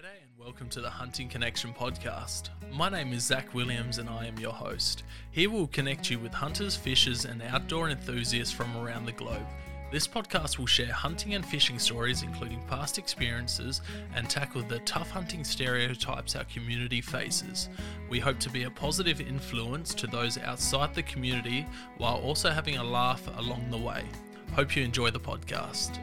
G'day and welcome to the Hunting Connection podcast. My name is Zach Williams and I am your host. Here we'll connect you with hunters, fishers, and outdoor enthusiasts from around the globe. This podcast will share hunting and fishing stories, including past experiences, and tackle the tough hunting stereotypes our community faces. We hope to be a positive influence to those outside the community while also having a laugh along the way. Hope you enjoy the podcast.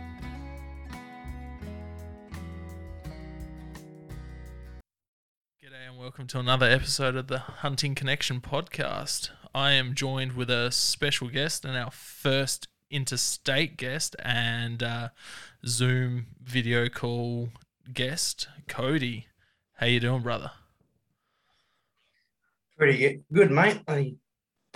And welcome to another episode of the Hunting Connection podcast. I am joined with a special guest and our first interstate guest and uh, Zoom video call guest, Cody. How you doing, brother? Pretty good, good mate. I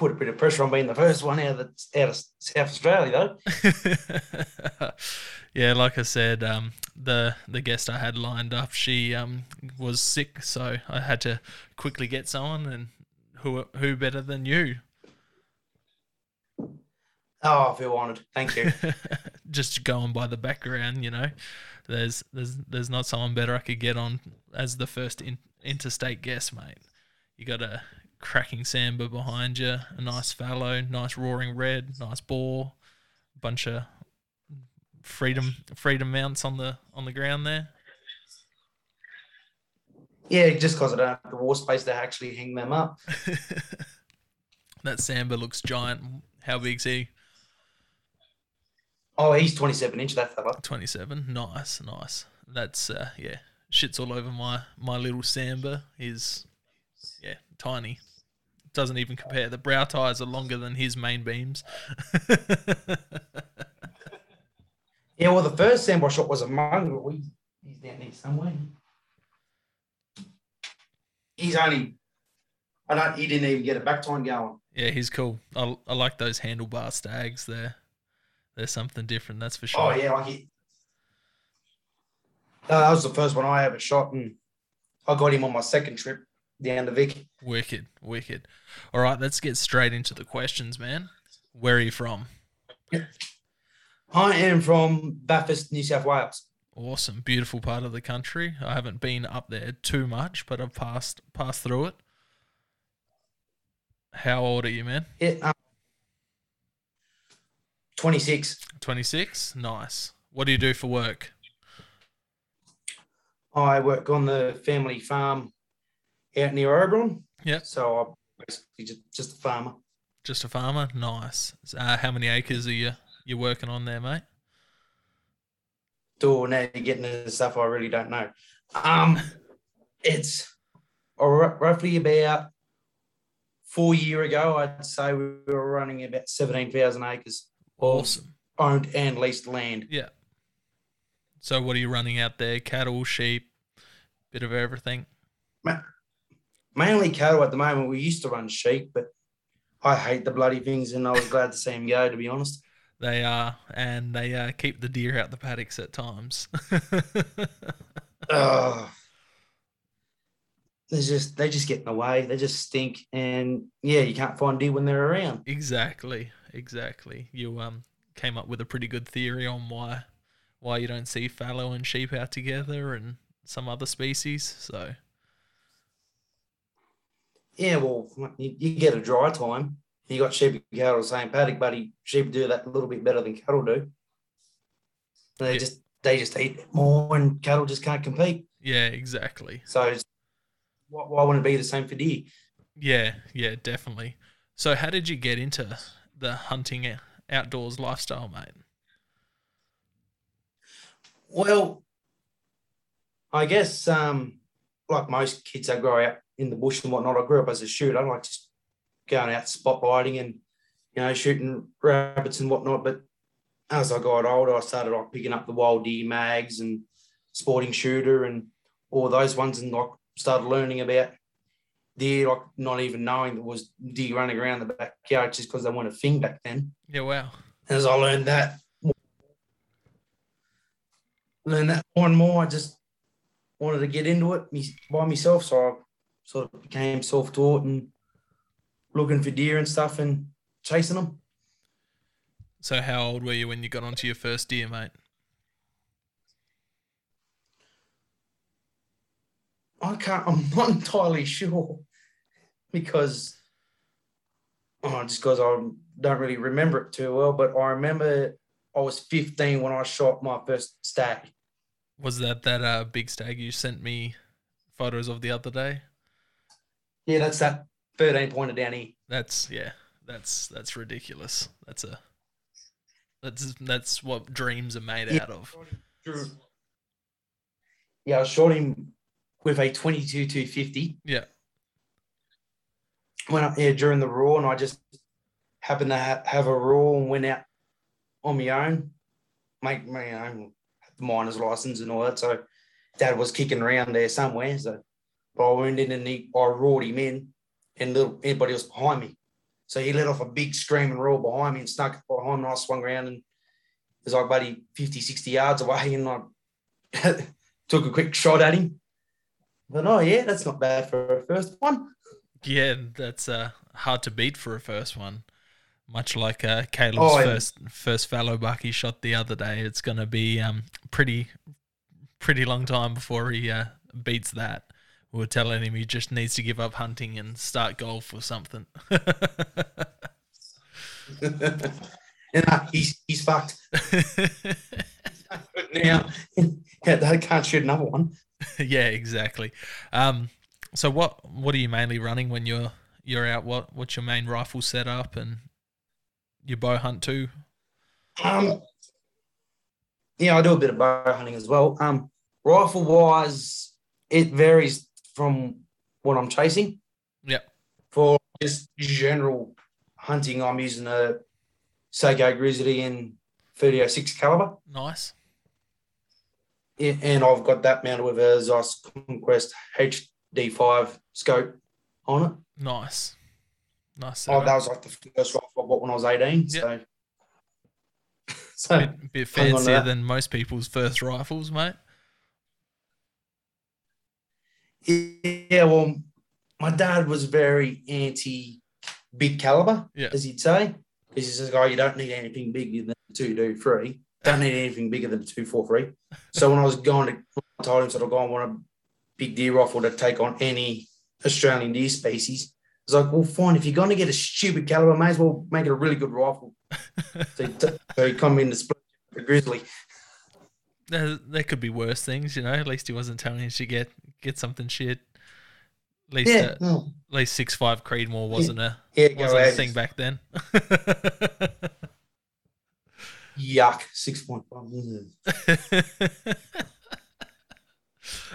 put a bit of pressure on being the first one out of the, out of South Australia, though. yeah, like I said, um, the the guest I had lined up, she um, was sick, so I had to quickly get someone, and who who better than you? Oh, I feel honoured. Thank you. Just going by the background, you know, there's there's there's not someone better I could get on as the first in, interstate guest, mate. You got a cracking sambar behind you, a nice fallow, nice roaring red, nice boar, bunch of freedom freedom mounts on the on the ground there. yeah, just because I don't have the war space to actually hang them up. that sambar looks giant. How big's he? Oh, he's 27 inch, that fella. 27. Nice, nice. That's uh yeah, shits all over my my little Sambar. Is yeah, tiny. Doesn't even compare. The brow tines are longer than his main beams. Yeah, well, the first sambar shot was a mongrel. He's, he's down there somewhere. He's only, I don't, he didn't even get a back tine going. yeah, he's cool. I, I like those handlebar stags there. There's something different, that's for sure. Oh, yeah, like he, Uh, that was the first one I ever shot, and I got him on my second trip down to Vic. Wicked, wicked. All right, let's get straight into the questions, man. Where are you from? I am from Bathurst, New South Wales. Awesome, beautiful part of the country. I haven't been up there too much, but I've passed passed through it. How old are you, man? Yeah, um, 26. 26? Nice. What do you do for work? I work on the family farm out near Oberon. Yep. So I'm basically just, just a farmer. Just a farmer? Nice. Uh, how many acres are you you working on there, mate? Do now you're getting into stuff I really don't know. Um, it's r- roughly about four year ago. I'd say we were running about seventeen thousand acres of Awesome. owned and leased land. Yeah. So what are you running out there? Cattle, sheep, bit of everything. Ma- Mainly cattle at the moment. We used to run sheep, but I hate the bloody things, and I was glad to see them go. To be honest. They are, and they uh, keep the deer out the paddocks at times. Ugh. They just they just get in the way. They just stink, and yeah, you can't find deer when they're around. exactly, exactly. You um came up with a pretty good theory on why why you don't see fallow and sheep out together and some other species. So Yeah, well, you, you get a dry time. You got sheep and cattle the same paddock, but he- sheep do that a little bit better than cattle do. They Yeah. just they just eat more, and cattle just can't compete. yeah, exactly. So why, why wouldn't it be the same for deer? Yeah, yeah, definitely. So how did you get into the hunting outdoors lifestyle, mate? Well, I guess um, like most kids, I grow up in the bush and whatnot. I grew up as a shooter, I like just going out spotlighting and you know shooting rabbits and whatnot. But as I got older, I started like picking up the wild deer mags and sporting shooter and all those ones, and like started learning about deer, like not even knowing there was deer running around the backyard just because they weren't a thing back then. Yeah, wow. As I learned that, learned that more and more, I just wanted to get into it me, by myself. So I sort of became self-taught and looking for deer and stuff and chasing them. So how old were you when you got onto your first deer, mate? I can't. I'm not entirely sure because oh, just because I don't really remember it too well. But I remember I was 15 when I shot my first stag. Was that that uh, big stag you sent me photos of the other day? Yeah, that's that 13 pointer down here. That's yeah. That's that's ridiculous. That's a that's that's what dreams are made Yeah. out of. Yeah, I shot him with a 22 250. Yeah. Went up there during the roar, and I just happened to ha- have a roar and went out on my own, make my own minor's license and all that. So dad was kicking around there somewhere. So but I went in and he, I roared him in, and little everybody was behind me. So he let off a big screaming roar behind me and snuck behind me. And I swung around and it was like buddy 50, 60 yards away, and I took a quick shot at him. But oh yeah, that's not bad for a first one. Yeah, that's uh, hard to beat for a first one. Much like uh, Caleb's Oh, first first fallow buck he shot the other day, it's gonna be um pretty pretty long time before he uh, beats that. We were telling him he just needs to give up hunting and start golf or something. and uh, he's he's fucked now. I can't shoot another one. yeah, exactly. Um, so what what are you mainly running when you're you're out? What what's your main rifle setup and your bow hunt too? Um, yeah, I do a bit of bow hunting as well. Um, rifle wise, it varies from what I'm chasing. Yeah. For just general hunting, I'm using a Sako Grizzly in 3006 caliber. Nice. Yeah, and I've got that mounted with a Zeiss Conquest HD5 scope on it. Nice. Nice. Oh, that was like the first rifle I bought when I was 18. So, so bit, bit to fancier than most people's first rifles, mate. Yeah, well, my dad was very anti big caliber, Yeah. as he'd say. Because he says, Oh, you don't need anything bigger than a 223. Don't need anything bigger than a 243. so when I was going to, I told him, said, I go, I want a big deer rifle to take on any Australian deer species. I was like, well, fine. If you're going to get a stupid caliber, may as well make it a really good rifle. so, he t- so he come in the split the grizzly. There, there could be worse things, you know. At least he wasn't telling you to get get something shit. At least, Yeah, uh, no, at least six five Creedmoor wasn't a yeah, wasn't a thing back then. Yuck, six point five.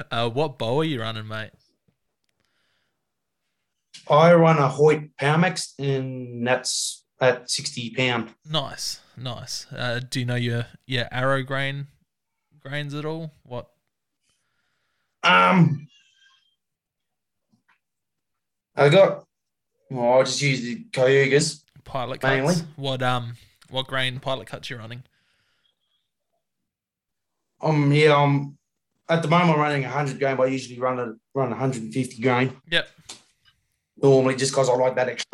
uh, what bow are you running, mate? I run a Hoyt Powermax, and that's at sixty pound. Nice, nice. Uh, do you know your your arrow grain grains at all? What? Um, I got. Well, I just use the Kayugas. pilot cuts. Mainly. What um what grain pilot cuts you're running? Um, yeah, um, at the moment I'm running hundred grain, but I usually run a run one hundred and fifty grain Yep. normally, just because I like that extra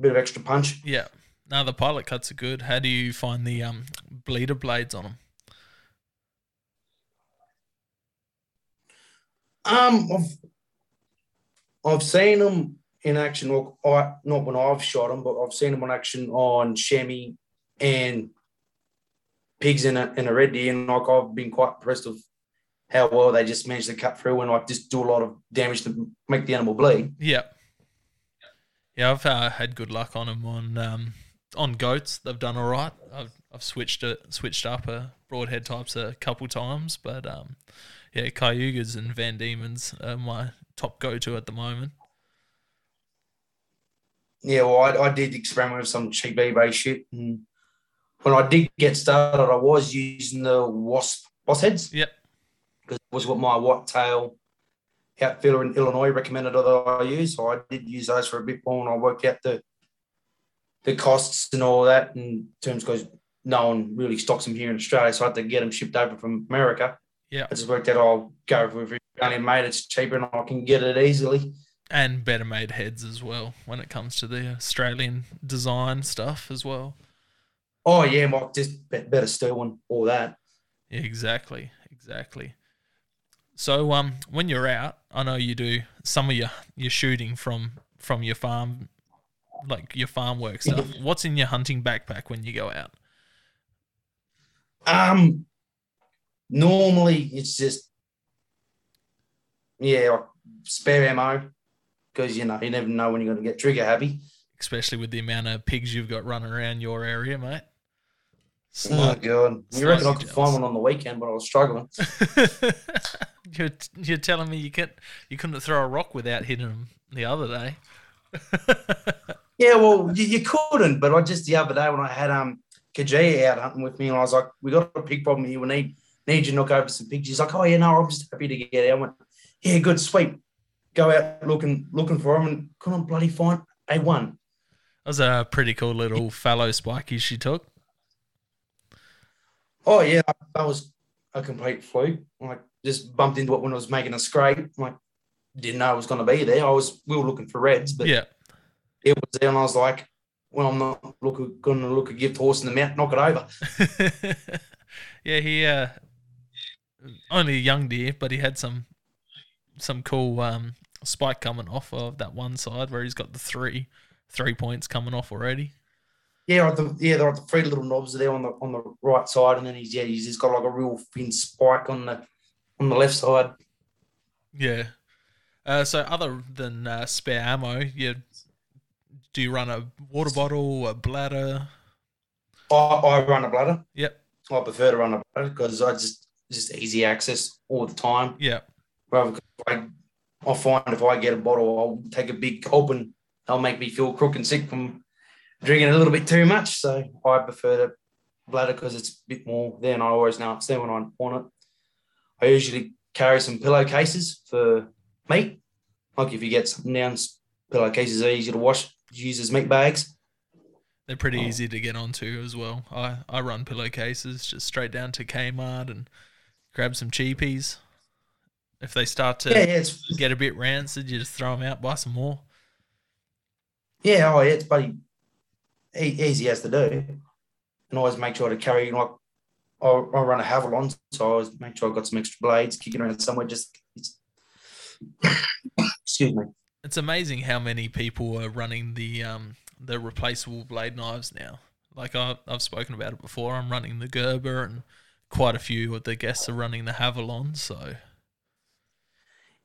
bit of extra punch. Yeah. Now the pilot cuts are good. How do you find the um bleeder blades on them? Um, I've I've seen them in action. Or I not when I've shot them, but I've seen them on action on chamois and pigs in a in a red deer, and like I've been quite impressed with how well they just managed to cut through and like just do a lot of damage to make the animal bleed. Yeah. Yeah, I've uh, had good luck on them on um on goats. They've done all right. I've I've switched it switched up uh, broadhead types a couple times, but um yeah, Kayugas and Van Diemen's are my top go to at the moment. Yeah, well, I, I did experiment with some cheap eBay shit. And when I did get started, I was using the wasp boss heads. Yep. Because it was what my whitetail outfitter in Illinois recommended that I use. So I did use those for a bit more and I worked out the the costs and all that in terms because no one really stocks them here in Australia. So I had to get them shipped over from America. Yeah. I just worked out I'll go with Australian made, it's cheaper and I can get it easily. And better made heads as well when it comes to the Australian design stuff as well. Oh yeah, Mike, just better steel and all that. Yeah, exactly, exactly. So um, when you're out, I know you do some of your your shooting from from your farm, like your farm work stuff. What's in your hunting backpack when you go out? Um, normally it's just yeah, like spare ammo because you know you never know when you're going to get trigger happy. Especially with the amount of pigs you've got running around your area, mate. oh god, you reckon I could jealous. find one on the weekend, but I was struggling. you're, you're telling me you could you couldn't throw a rock without hitting them the other day. yeah, well, you, you, couldn't, but I just the other day when I had um Kajia out hunting with me, and I was like, "We got a pig problem here. We need need you to knock over some pigs." He's like, "Oh yeah, no, I'm just happy to get out." I went, "Yeah, good, sweet." Go out looking looking for him, and couldn't bloody find a one. That was a pretty cool little fallow spiky she took. Oh yeah, that was a complete fluke. Like just bumped into it when I was making a scrape. Like didn't know it was going to be there. I was we were looking for reds, but yeah, it was there, and I was like, well, I'm not look going to look a gift horse in the mouth, knock it over. yeah, he uh, only a young deer, but he had some some cool um, spike coming off of that one side where he's got the three three points coming off already. Yeah, the, yeah, there are the three little knobs there on the on the right side, and then he's yeah, he's just got like a real thin spike on the on the left side. Yeah. Uh, so other than uh, spare ammo, you do you run a water bottle, a bladder? I, I run a bladder. Yep. I prefer to run a bladder because I just just easy access all the time. Yeah. Rather, I, I find if I get a bottle, I'll take a big gulp and they'll make me feel crook and sick from drinking a little bit too much. So I prefer the bladder because it's a bit more there, and I always know it's there when I want it. I usually carry some pillowcases for meat. Like if you get something down, pillowcases are easy to wash, use as meat bags. They're pretty oh. easy to get onto as well. I, I run pillowcases just straight down to Kmart and grab some cheapies. If they start to yeah, yeah, get a bit rancid, you just throw them out, buy some more. Yeah, oh yeah, it's pretty easy as to do. And always make sure to carry like I, I run a Havalon, so I always make sure I've got some extra blades kicking around somewhere. Just excuse me. It's amazing how many people are running the um the replaceable blade knives now. Like I, I've spoken about it before. I'm running the Gerber, and quite a few of the guests are running the Havalon. So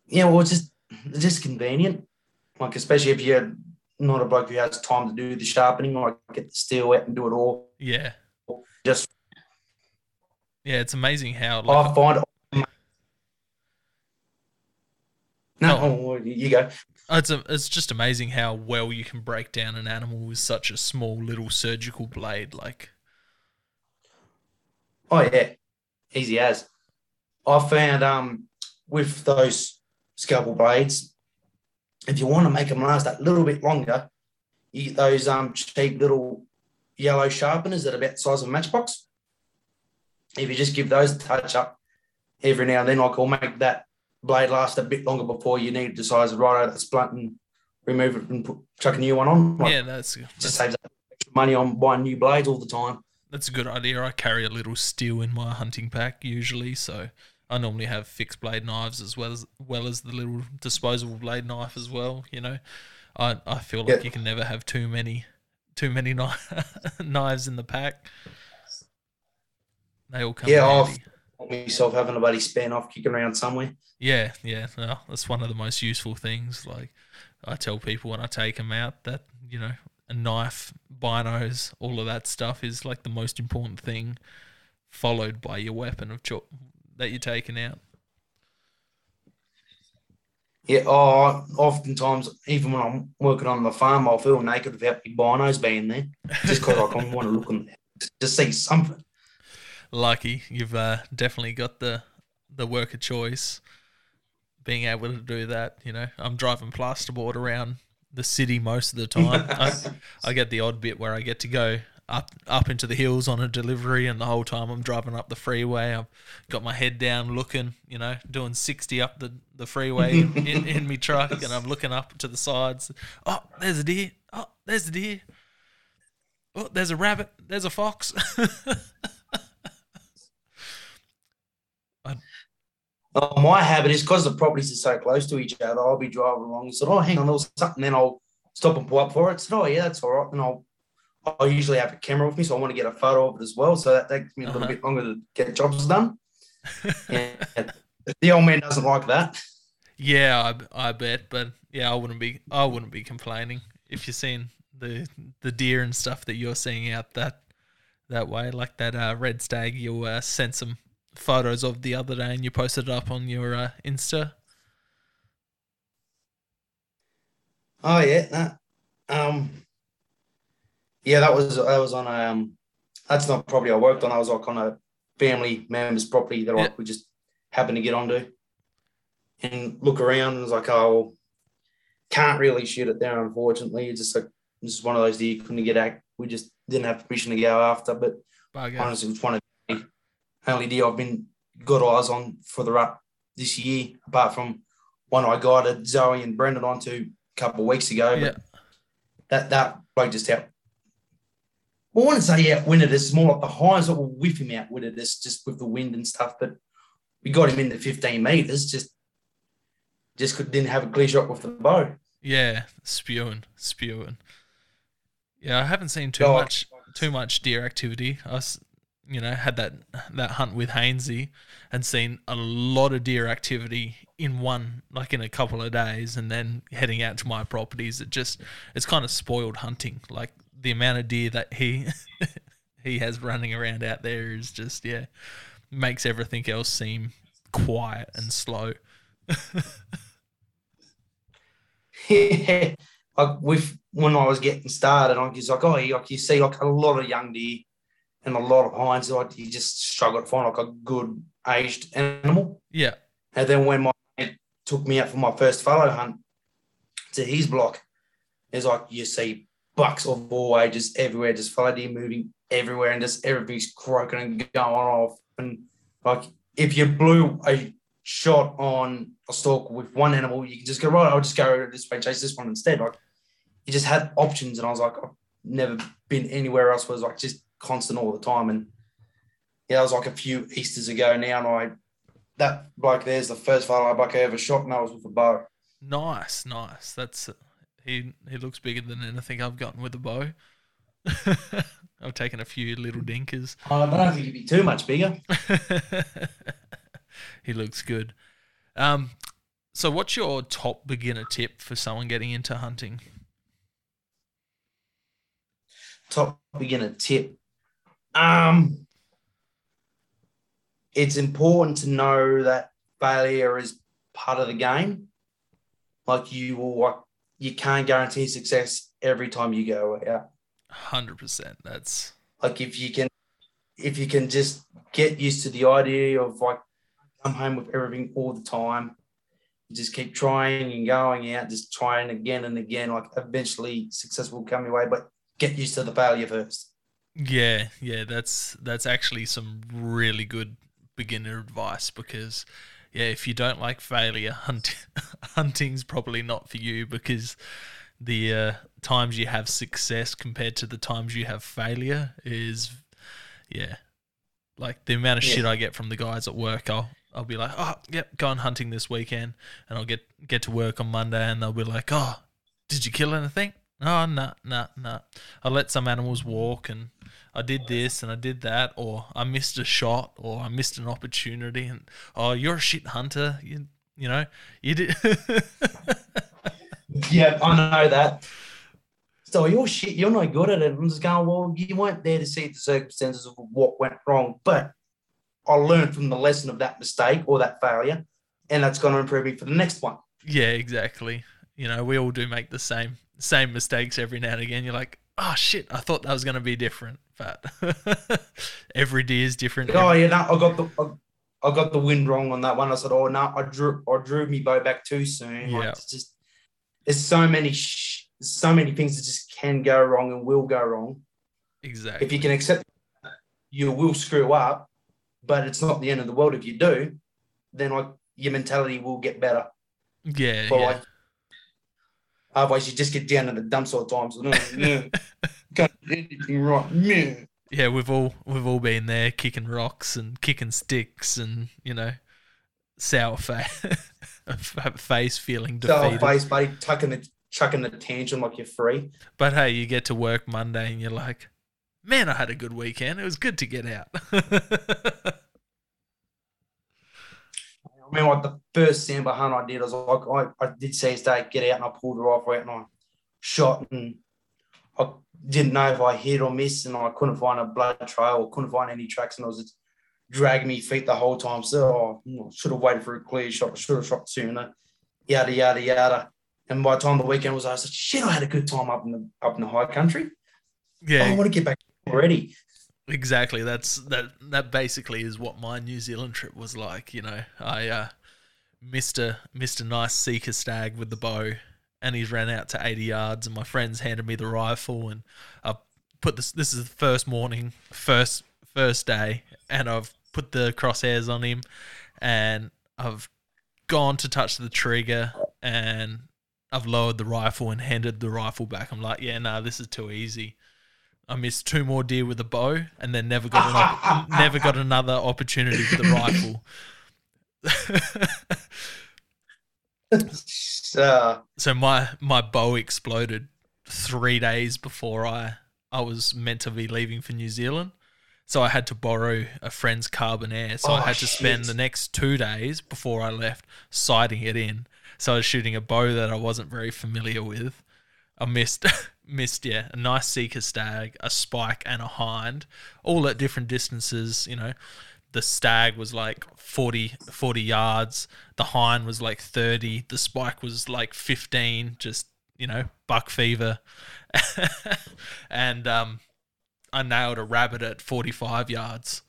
yeah, well, it's just it's just convenient. Like especially if you're not a bloke who has time to do the sharpening, or get the steel out and do it all. Yeah. Just yeah, it's amazing how like, I find. No, oh, you go. It's a, it's just amazing how well you can break down an animal with such a small little surgical blade. Like, oh yeah, easy as. I found um with those scalpel blades, if you want to make them last that little bit longer, you get those um cheap little yellow sharpeners that are about the size of a matchbox if you just give those a touch up every now and then, like will make that blade last a bit longer before you need to size to right out that's blunt and remove it and put, chuck a new one on. Like, yeah, that's it. just saves money on buying new blades all the time. That's a good idea. I carry a little steel in my hunting pack usually, so I normally have fixed blade knives as well as well as the little disposable blade knife as well. You know, I I feel like you can never have too many too many knives in the pack. They all come. Yeah, I've myself having a buddy span off kicking around somewhere. Yeah, yeah, no, that's one of the most useful things. Like I tell people when I take them out that you know a knife, binos, all of that stuff is like the most important thing, followed by your weapon of choice that you're taking out. Yeah, oh, oftentimes, even when I'm working on the farm, I'll feel naked without my binos being there, just because I want to look and just see something lucky. You've uh, definitely got the the worker choice, being able to do that. You know, I'm driving plasterboard around the city most of the time. I, I get the odd bit where I get to go up up into the hills on a delivery, and the whole time I'm driving up the freeway, I've got my head down, looking, you know, doing sixty up the the freeway in, in, in my truck, and I'm looking up to the sides. Oh, there's a deer. Oh, there's a deer. Oh, there's a rabbit. There's a fox. Oh, my habit is because the properties are so close to each other. I'll be driving along and said, "Oh, hang on, there was something." Then I'll stop and pull up for it. Said, "Oh, yeah, that's all right." And I'll I usually have a camera with me, so I want to get a photo of it as well. So that takes me a little Uh-huh. bit longer to get jobs done. And the old man doesn't like that. Yeah, I, I bet, but yeah, I wouldn't be I wouldn't be complaining if you're seeing the the deer and stuff that you're seeing out that that way, like that uh, red stag. You'll uh, sent some photos of the other day and you posted it up on your uh, Insta. Oh yeah, that, um, yeah, that was that was on um, that's not property I worked on. I was like on a family member's property that Yeah. I we just happened to get onto, and look around and was like, oh, well, can't really shoot it there, unfortunately. It's just like this is one of those that you couldn't get at. We just didn't have permission to go after, but Bugger. honestly, it's one of deer I've been got eyes on for the rut this year, apart from one I guided Zoe and Brendan onto a couple of weeks ago. Yeah. But that that bloke just out. Well, I wouldn't say outwinded us. It's more like the highs that will whiff him outwinded us just with the wind and stuff. But we got him in the 15 meters. Just just could, didn't have a clear shot with the bow. Yeah, spewing, spewing. Yeah, I haven't seen too much too much deer activity. I, s- you know, had that that hunt with Hainsey and seen a lot of deer activity in one, like in a couple of days, and then heading out to my properties. It just it's kind of spoiled hunting. Like the amount of deer that he he has running around out there is just yeah makes everything else seem quiet and slow. yeah, like with when I was getting started, I was like, oh, like you see, like a lot of young deer and a lot of hinds, like you just struggle to find like a good aged animal. Yeah, And then when my took me out for my first fallow hunt to his block, it's like you see bucks of all ages everywhere, just fallow deer moving everywhere, and just everything's croaking and going off. And like if you blew a shot on a stalk with one animal, you can just go right. I'll just go this way, chase this one instead. Like you just had options, and I was like, I've never been anywhere else. Where it was like just constant all the time, and yeah, it was like a few Easter's ago now, and I that bloke there's the first fallow buck I ever shot, and that was with a bow. Nice, nice. That's he. He looks bigger than anything I've gotten with a bow. I've taken a few little dinkers. I don't think he'd be too much bigger. he looks good. Um, so what's your top beginner tip for someone getting into hunting? Top beginner tip. Um, it's important to know that failure is part of the game. Like you will, you can't guarantee success every time you go out. Hundred percent. That's Like if you can, if you can just get used to the idea of like come home with everything all the time, just keep trying and going out, just trying again and again. Like eventually success will come your way, but get used to the failure first. Yeah, yeah. That's that's actually some really good beginner advice because yeah, if you don't like failure, hunt, hunting's probably not for you because the uh, times you have success compared to the times you have failure is yeah like the amount of shit i get from the guys at work i'll i'll be like oh yep going hunting this weekend and i'll get get to work on monday and they'll be like oh did you kill anything oh no no no i let some animals walk and i did this and i did that or i missed a shot or i missed an opportunity and oh you're a shit hunter you, you know you did Yeah, I know that. So you're shit. You're not good at it. I'm just going. Well, you weren't there to see the circumstances of what went wrong, but I learned from the lesson of that mistake or that failure, and that's going to improve me for the next one. Yeah, exactly. You know, we all do make the same same mistakes every now and again. You're like, oh shit, I thought that was going to be different, but every day is different. Oh yeah, no, I got the I, I got the wind wrong on that one. I said, oh no, I drew I drew me bow back too soon. Like, Yeah. it's just there's so many sh- so many things that just can go wrong and will go wrong. exactly. if you can accept you will screw up, but it's not the end of the world if you do, then like your mentality will get better. yeah, But yeah. like otherwise you just get down to the dumps all the time. So mm, no, mm. no, can't do anything right. No. yeah, we've all we've all been there, kicking rocks and kicking sticks, and you know, sour face, face feeling defeated. face, buddy, tucking the chucking the tantrum like you're free. But hey, you get to work Monday and you're like, man, I had a good weekend. It was good to get out. I mean, like the first sambar hunt I did, I was like, I, I did see his day get out and I pulled the rifle out and I shot and I didn't know if I hit or missed and I couldn't find a blood trail or couldn't find any tracks and I was just dragging me feet the whole time. So oh, should have waited for a clear shot, should have shot sooner, yada yada yada. And by the time the weekend was, over, I was like, shit, I had a good time up in the up in the high country. Yeah. I want to get back already. Exactly. That's that. That basically is what my New Zealand trip was like. You know, I uh, missed a missed a nice sika stag with the bow, and he's ran out to eighty yards, and my friends handed me the rifle, and I put this. This is the first morning, first first day, and I've put the crosshairs on him, and I've gone to touch the trigger, and I've lowered the rifle and handed the rifle back. I'm like, yeah, nah, this is too easy. I missed two more deer with a bow, and then never got an op- never got another opportunity with the rifle. uh, so my my bow exploded three days before I I was meant to be leaving for New Zealand. So I had to borrow a friend's carbon air. So I Oh, had to spend shit. the next two days before I left sighting it in. So I was shooting a bow that I wasn't very familiar with. I missed missed yeah a nice sika stag, a spike, and a hind, all at different distances. You know, the stag was like 40, 40 yards, the hind was like thirty, the spike was like fifteen. Just you know, buck fever, and um, I nailed a rabbit at forty five yards.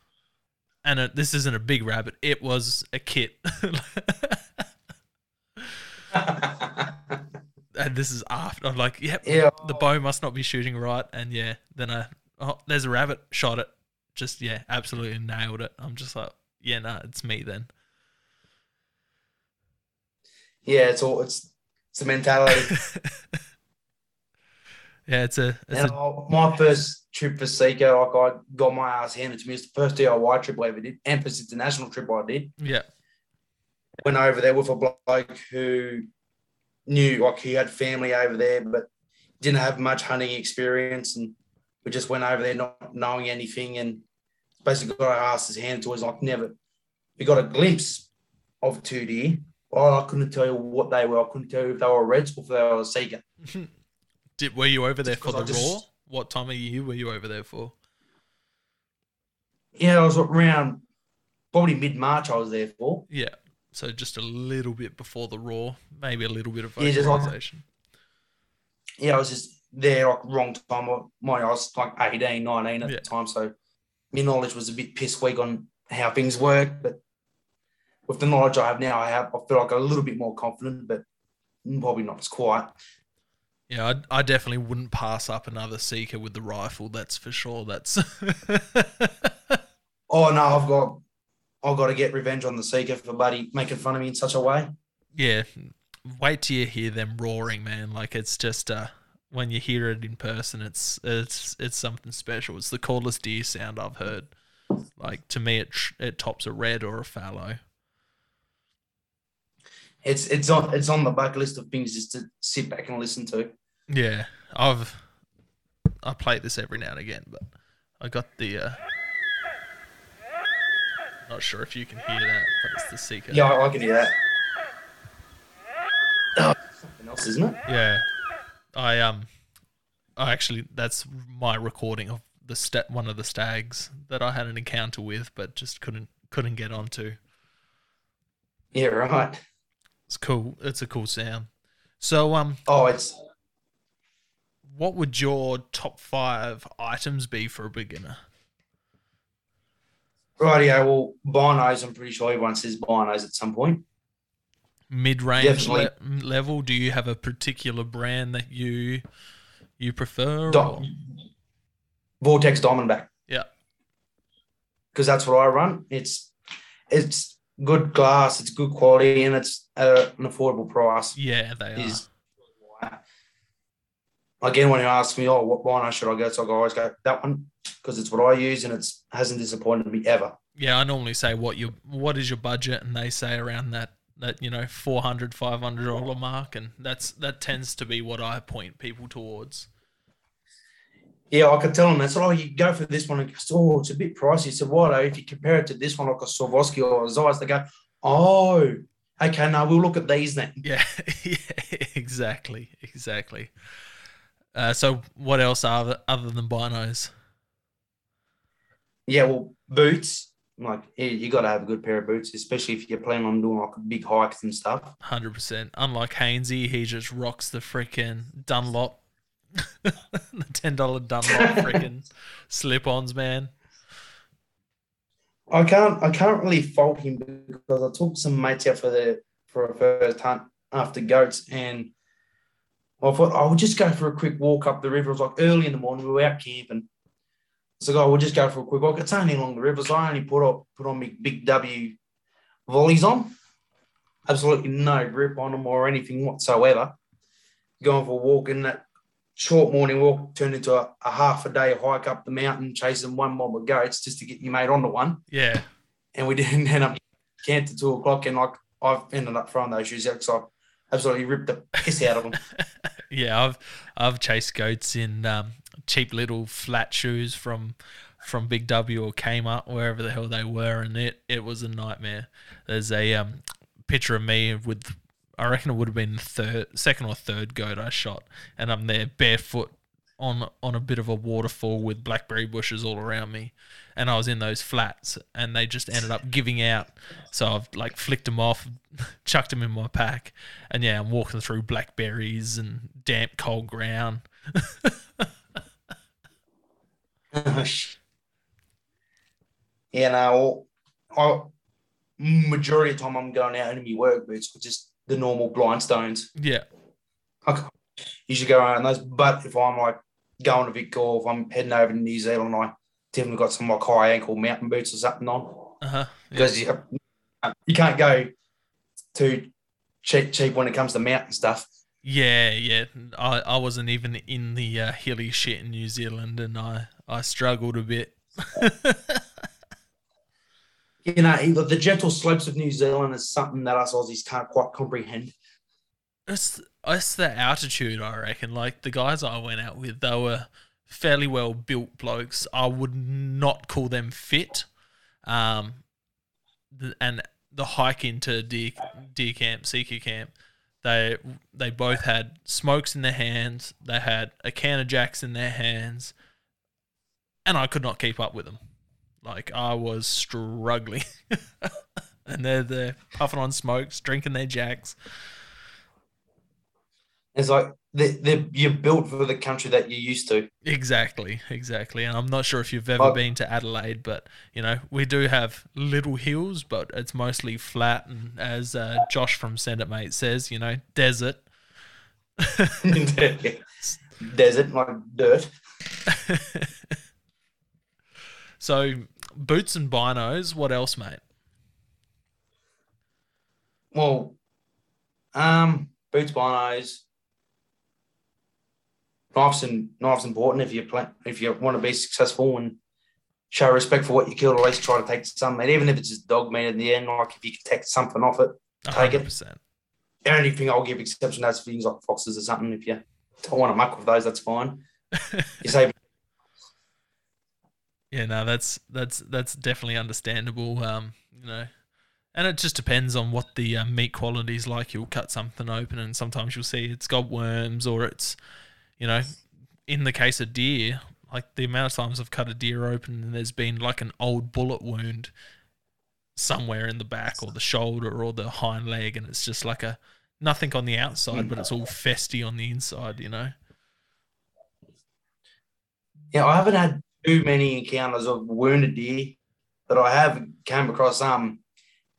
And it, this isn't a big rabbit; it was a kit. and this is after I'm like, yep, yeah, the bow must not be shooting right. And yeah, then I oh, there's a rabbit, shot it, just yeah, absolutely nailed it. I'm just like, yeah, nah, it's me then. yeah, it's all it's it's the mentality. yeah, it's a it's and a I, my first trip for Sika, like I got my ass handed to me. It's the first DIY trip I ever did, Empress International trip I did. yeah, Went over there with a bloke who knew, like he had family over there, but didn't have much hunting experience, and we just went over there not knowing anything, and basically got our asses handed to us. Like never, we got a glimpse of two deer. Oh, I couldn't tell you what they were. I couldn't tell you if they were reds or if they were a Sika. Did were you over there for the just- roar? What time of year were you over there for? Yeah, I was around probably mid March. I was there for. Yeah, so just a little bit before the roar, maybe a little bit of Yeah, just like- vocalization. yeah, I was just there like wrong time. My I was like 18, 19 at Yeah. the time, so my knowledge was a bit piss weak on how things work. But with the knowledge I have now, I have I feel like a little bit more confident, but probably not as quiet. Yeah, I, I definitely wouldn't pass up another sika with the rifle. That's for sure. That's Oh no, I've got I've got to get revenge on the sika for buddy making fun of me in such a way. yeah. Wait till you hear them roaring, man. Like it's just uh when you hear it in person, it's it's it's something special. It's the coolest deer sound I've heard. Like to me, it it tops a red or a fallow. It's it's on it's on the bucket list of things just to sit back and listen to. Yeah, I've I play this every now and again, but I got the. uh Not sure if you can hear that, but it's the sika. Yeah, I, I can hear that. Oh, something else, isn't it? Yeah, I um, I actually that's my recording of the sta- one of the stags that I had an encounter with, but just couldn't couldn't get onto. Yeah, right. It's cool. It's a cool sound. So um, Oh, it's what would your top five items be for a beginner? Rightio. Well, binos. I'm pretty sure everyone says binos at some point. Mid range le- level? Do you have a particular brand that you you prefer? Do- or- Vortex Diamondback. Yeah. Because that's what I run. It's it's good glass, it's good quality, and it's at an affordable price. Yeah, they are. Is when you ask me, oh, what bino should I go? So I always go that one because it's what I use, and it's hasn't disappointed me ever. Yeah, I normally say what your what is your budget, and they say around that that you know 400 500 dollar mark, and that's that tends to be what I point people towards. Yeah, I could tell them that. So, oh, you go for this one. And goes, oh, it's a bit pricey. So, what? If you compare it to this one, like a Swarovski or a Zeiss, they go, oh, okay, now we'll look at these then. Yeah, yeah exactly, exactly. Uh, so, what else are other than binos? Yeah, well, boots. Like you got to have a good pair of boots, especially if you're planning on doing like big hikes and stuff. Hundred percent. Unlike Hainsey, he just rocks the freaking Dunlop, the ten dollar Dunlop freaking slip-ons, man. I can't I can't really fault him because I took some mates out for the for a first hunt after goats and I thought oh, I would just go for a quick walk up the river. It was like early in the morning. We were out camping. So I oh, we'll just go for a quick walk. It's only along the river, so I only put up put on my big W volleys on. Absolutely no grip on them or anything whatsoever. Going for a walk in that short morning walk turned into a, a, half a day hike up the mountain, chasing one mob of goats just to get you made onto one. Yeah. And we didn't end up camped at two o'clock, and like I've ended up throwing those shoes out because I absolutely ripped the piss out of them. yeah, I've I've chased goats in um, cheap little flat shoes from from Big W or Kmart, wherever the hell they were, and it it was a nightmare. There's a um, picture of me with I reckon it would have been the third, second or third goat I shot, and I'm there barefoot on on a bit of a waterfall with blackberry bushes all around me, and I was in those flats, and they just ended up giving out. So I've like flicked them off, chucked them in my pack, and yeah, I'm walking through blackberries and damp cold ground. yeah, no, I majority of the time I'm going out in my work boots, just the normal Blundstones. Yeah. You should go around those. But if I'm like going to Vic or if I'm heading over to New Zealand, I definitely got some like high ankle mountain boots or something on. Uh-huh. Because you, you can't go too cheap, cheap when it comes to mountain stuff. Yeah, yeah. I, I wasn't even in the uh, hilly shit in New Zealand, and I, I struggled a bit. you know, the gentle slopes of New Zealand is something that us Aussies can't quite comprehend. It's it's the altitude, I reckon. Like the guys I went out with, they were fairly well built blokes. I would not call them fit. Um, and the hike into deer, deer camp, sika camp, they they both had smokes in their hands. They had a can of jacks in their hands, and I could not keep up with them. Like I was struggling, and they're there puffing on smokes, drinking their jacks. It's like they they you're built for the country that you're used to. Exactly, exactly. And I'm not sure if you've ever been to Adelaide, but you know we do have little hills, but it's mostly flat. And as uh, Josh from Send It Mate says, you know, desert. desert like dirt. so boots and binos. What else, mate? Well, um, boots, binos, knives and knives important if you plan if you want to be successful and show respect for what you killed. At least try to take some meat, even if it's just dog meat in the end. Like if you can take something off it, take 100%. it. The only thing I'll give exception to is things like foxes or something. If you don't want to muck with those, that's fine. you save yeah, no, that's that's that's definitely understandable. Um, you know, and it just depends on what the uh, meat quality is like. You'll cut something open, and sometimes you'll see it's got worms, or it's, you know, in the case of deer, like the amount of times I've cut a deer open and there's been like an old bullet wound somewhere in the back or the shoulder or the hind leg, and it's just like a nothing on the outside, but it's all festy on the inside. You know. Yeah, I haven't had too many encounters of wounded deer, but I have came across um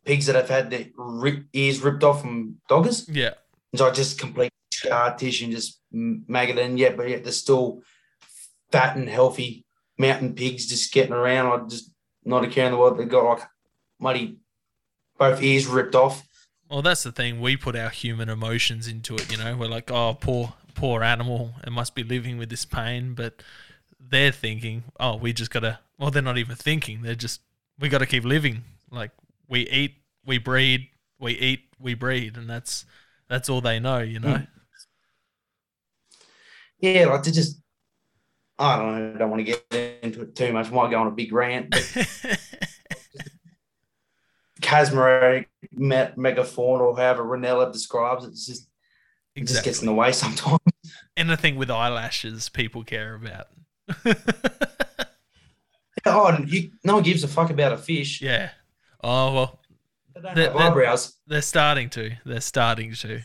pigs that have had their rip, ears ripped off from doggers. Yeah. So I just complete scar tissue and just make it in. Yeah, but yet they're still fat and healthy mountain pigs just getting around. I just not a care in the world. They got like muddy, both ears ripped off. Well, that's the thing. We put our human emotions into it. You know, we're like, oh, poor, poor animal. It must be living with this pain, but they're thinking, oh, we just gotta. Well, they're not even thinking. They're just we got to keep living. Like we eat, we breed, we eat, we breed, and that's that's all they know, you know. Mm. Yeah, like to just I don't know, I don't want to get into it too much. I Might go on a big rant. Charismatic me- megafauna or however Rinella describes it, it's just it just gets in the way sometimes. Anything with eyelashes, people care about. oh, you, no one gives a fuck about a fish. Yeah. Oh well, They don't They're- have they're- eyebrows. they're starting to. They're starting to.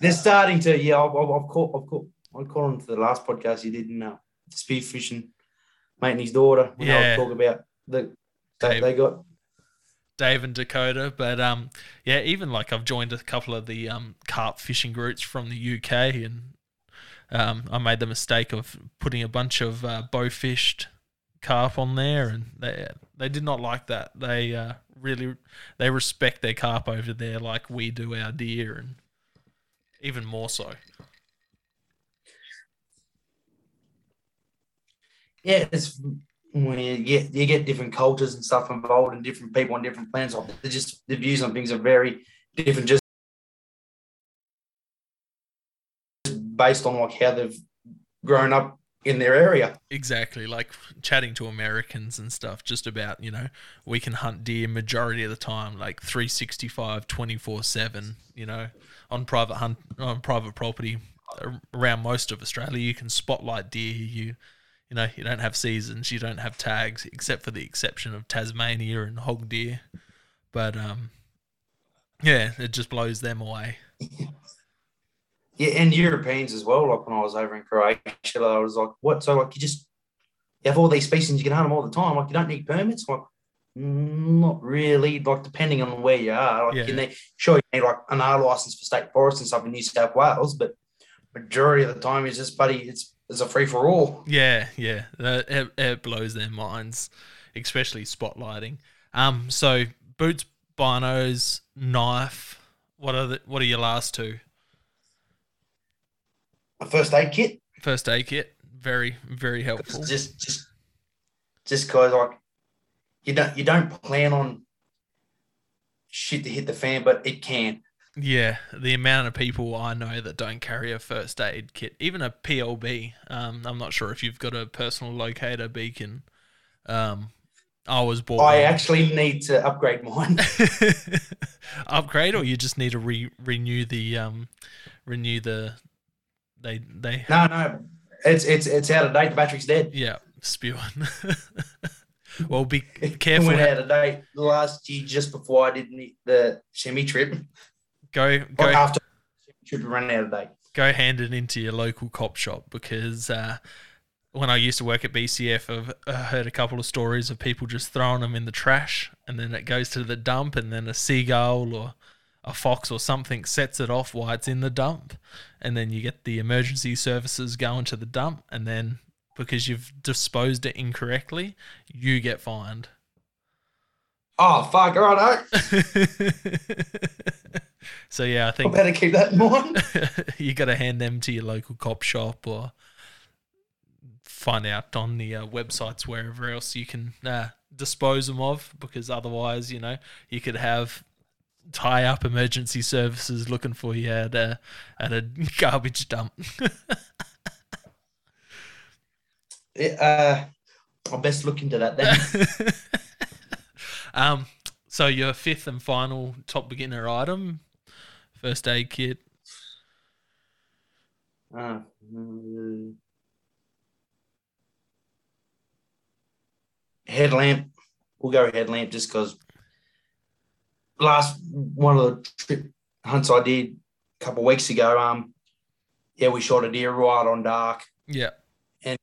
They're starting to. Yeah, I've, I've, I've caught. I've caught. I caught on to the last podcast you did in uh, spearfishing, mate and his daughter. When Yeah. I talk about the Dave. they got. Dave and Dakota, but um, yeah, even like I've joined a couple of the um carp fishing groups from the UK, and um, I made the mistake of putting a bunch of uh, bow fished carp on there, and they they did not like that. They uh, really they respect their carp over there like we do our deer, and even more so. Yeah, it's when you get you get different cultures and stuff involved, and different people on different plans. Just the views on things are very different, just based on like how they've grown up in their area. Exactly, like chatting to Americans and stuff, just about, you know, we can hunt deer majority of the time, like 365, 24 7, you know, on private hunt, on private property around most of Australia. You can spotlight deer. You, you know, you don't have seasons, you don't have tags, except for the exception of Tasmania and hog deer. But, um, yeah, it just blows them away. Yeah, and Europeans as well. Like when I was over in Croatia, I was like, "What? So like you just you have all these species, you can hunt them all the time. Like you don't need permits." Like, "Mm, not really. Like depending on where you are, like Yeah. you need sure you need like an R license for state forests and stuff in New South Wales, but majority of the time it's just buddy, it's it's a free for all. Yeah, yeah, it, it blows their minds, especially spotlighting. Um, so boots, binos, knife. What are the what are your last two? A first aid kit, First aid kit, very very helpful. just just just because like you don't you don't plan on shit to hit the fan, but it can. Yeah, the amount of people I know that don't carry a first aid kit, even a PLB. Um, I'm not sure if you've got a personal locator beacon. Um, I was bought. I actually need to upgrade mine. upgrade, or you just need to re- renew the um, renew the they they No, no, it's it's it's out of date. The battery's dead. yeah spewing. well, be It careful. went out of date last year, just before I did the- the semi trip. Go Or after trip ran out of date. go hand it into your local cop shop because uh, when I used to work at BCF, I've heard a couple of stories of people just throwing them in the trash and then it goes to the dump and then a seagull or a fox or something sets it off while it's in the dump and then you get the emergency services going to the dump and then because you've disposed it incorrectly, you get fined. Oh fuck! All right, so yeah, I I think better keep that in mind. you got to hand them to your local cop shop or find out on the uh, websites wherever else you can uh, dispose them of because otherwise you know you could have tie up emergency services looking for you at a at a garbage dump uh, I'll best look into that then. um so your fifth and final top beginner item first aid kit Uh, headlamp. We'll go headlamp just because last one of the trip hunts I did a couple of weeks ago. Um, yeah, we shot a deer right on dark. yeah And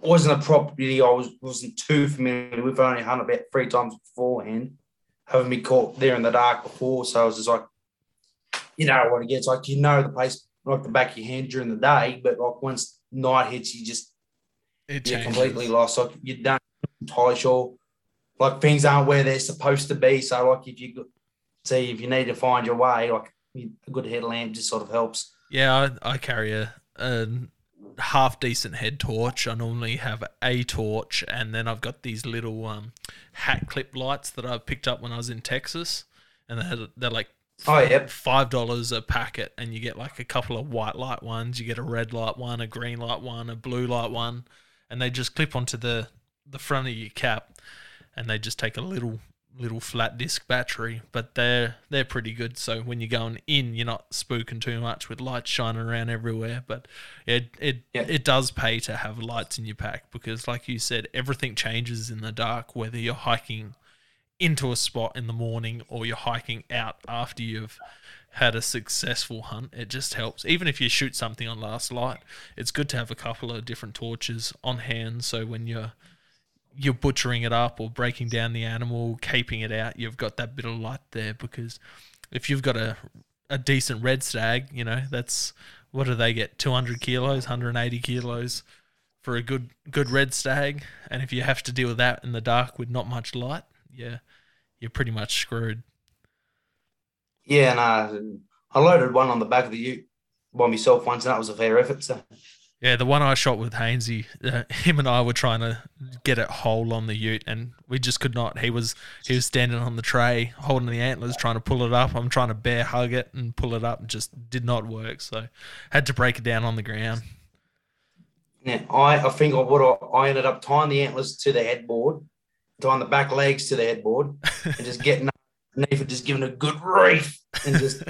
wasn't a property I was wasn't too familiar with. I only hunted about three times beforehand, having been caught there in the dark before. So I was just like, you know what it gets like. You know the place like the back of your hand during the day, but like once night hits, you just it you're changes. completely lost. Like you don't entirely sure. Like things aren't where they're supposed to be. So like if you see if you need to find your way, like a good headlamp just sort of helps. Yeah, I, I carry a, a half decent head torch. I normally have a torch, and then I've got these little um, hat clip lights that I picked up when I was in Texas, and they're, they're like Oh, yep. five dollars a packet, and you get like a couple of white light ones. You get a red light one, a green light one, a blue light one, and they just clip onto the the front of your cap, and they just take a little little flat disc battery, but they're they're pretty good. So when you're going in, you're not spooking too much with lights shining around everywhere. But it it it does pay to have lights in your pack because, like you said, everything changes in the dark. Whether you're hiking into a spot in the morning or you're hiking out after you've had a successful hunt, it just helps. Even if you shoot something on last light, it's good to have a couple of different torches on hand. So when you're you're butchering it up or breaking down the animal, caping it out, you've got that bit of light there because if you've got a a decent red stag, you know, that's what do they get? 200 kilos, 180 kilos for a good good red stag, and if you have to deal with that in the dark with not much light, yeah, you're pretty much screwed. Yeah, and uh, I loaded one on the back of the ute by myself once, and that was a fair effort. So Yeah, the one I shot with Hainsey, uh, him and I were trying to get it whole on the ute, and we just could not. He was he was standing on the tray, holding the antlers, trying to pull it up. I'm trying to bear hug it and pull it up, and just did not work. So had to break it down on the ground. yeah, I I think I would I ended up tying the antlers to the headboard, tying the back legs to the headboard, and just getting underneath it, just giving a good reef, and just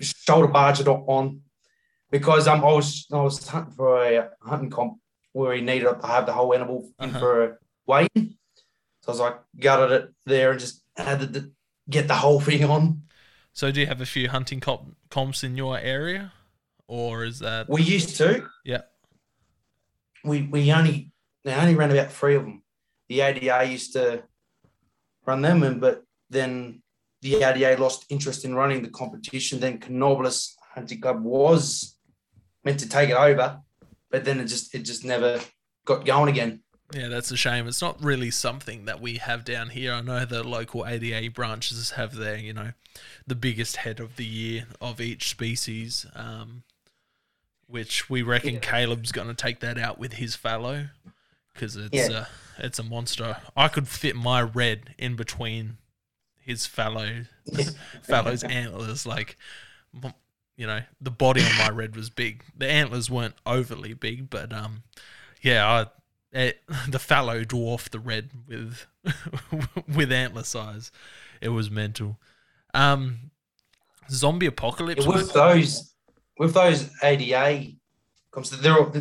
shoulder barge it on. Because um, I was I was hunting for a hunting comp where he needed to have the whole animal in Uh-huh. for a weigh. So I was like gutted it there and just had to get the whole thing on. So do you have a few hunting comp- comps in your area, or is that We used to. Yeah. We we only they only ran about three of them. The ADA used to run them, and but then the ADA lost interest in running the competition. Then Canobolas Hunting Club was meant to take it over, but then it just it just never got going again. Yeah, that's a shame. It's not really something that we have down here. I know the local ADA branches have their, you know, the biggest head of the year of each species, um, which we reckon Yeah. Caleb's going to take that out with his fallow because it's Yeah. a it's a monster. I could fit my red in between his fallow fallow's antlers. Like, you know, the body on my red was big. The antlers weren't overly big, but um, yeah, I, it, the fallow dwarfed the red with with antler size. It was mental. Um, zombie apocalypse. With those with those ADA comes they're all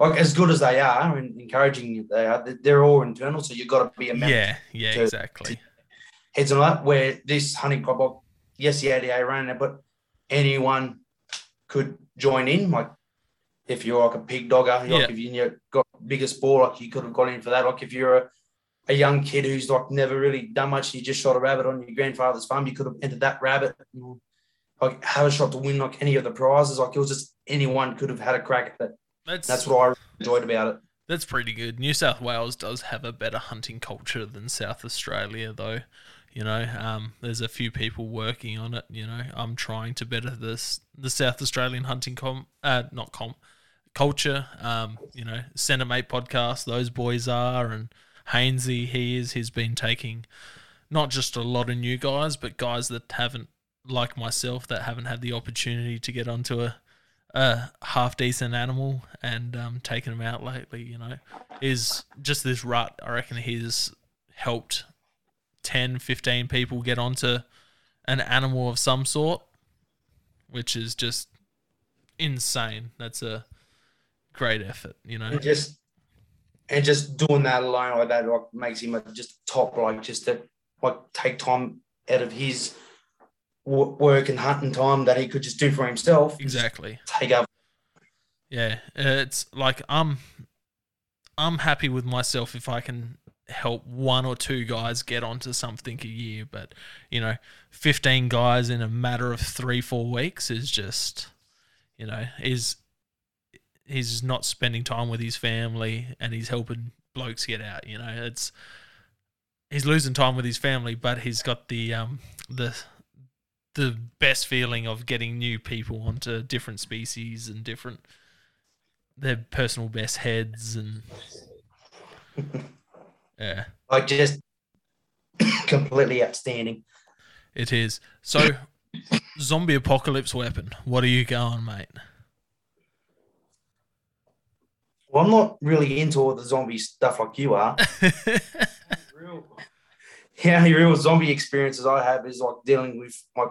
like as good as they are and encouraging they are they're all internal so you've got to be a member yeah, yeah, to- exactly. heads on that where this hunting club yes the ADA ran it but anyone could join in. Like if you're like a pig dogger like Yeah. if you got bigger sport like you could have got in for that. Like if you're a, a young kid who's like never really done much you just shot a rabbit on your grandfather's farm you could have entered that rabbit and, like have a shot to win like any of the prizes. Like it was just anyone could have had a crack at it That's that's what I enjoyed about it That's pretty good. New South Wales does have a better hunting culture than South Australia, though. You know, um, there's a few people working on it. You know, I'm trying to better this the South Australian hunting com, uh, not com, culture. Um, you know, Centre Mate podcast, those boys are, and Hainsey, he is. He's been taking not just a lot of new guys, but guys that haven't, like myself, that haven't had the opportunity to get onto a a half decent animal and um, taking him out lately, you know, is just this rut. I reckon he's helped 10, 15 people get onto an animal of some sort, which is just insane. That's a great effort, you know. and just and just doing that alone like that like makes him just top like just to like take time out of his work and hunting time that he could just do for himself Exactly. take over Yeah, it's like I'm I'm happy with myself if I can help one or two guys get onto something a year, but you know, 15 guys in a matter of 3-4 weeks is just you know, is he's not spending time with his family and he's helping blokes get out, you know. It's he's losing time with his family, but he's got the um the the best feeling of getting new people onto different species and different their personal best heads and yeah, Like just completely outstanding. it is. So, zombie apocalypse weapon. What are you going, mate? Well, I'm not really into all the zombie stuff like you are. real, yeah, the real zombie experiences I have is like dealing with like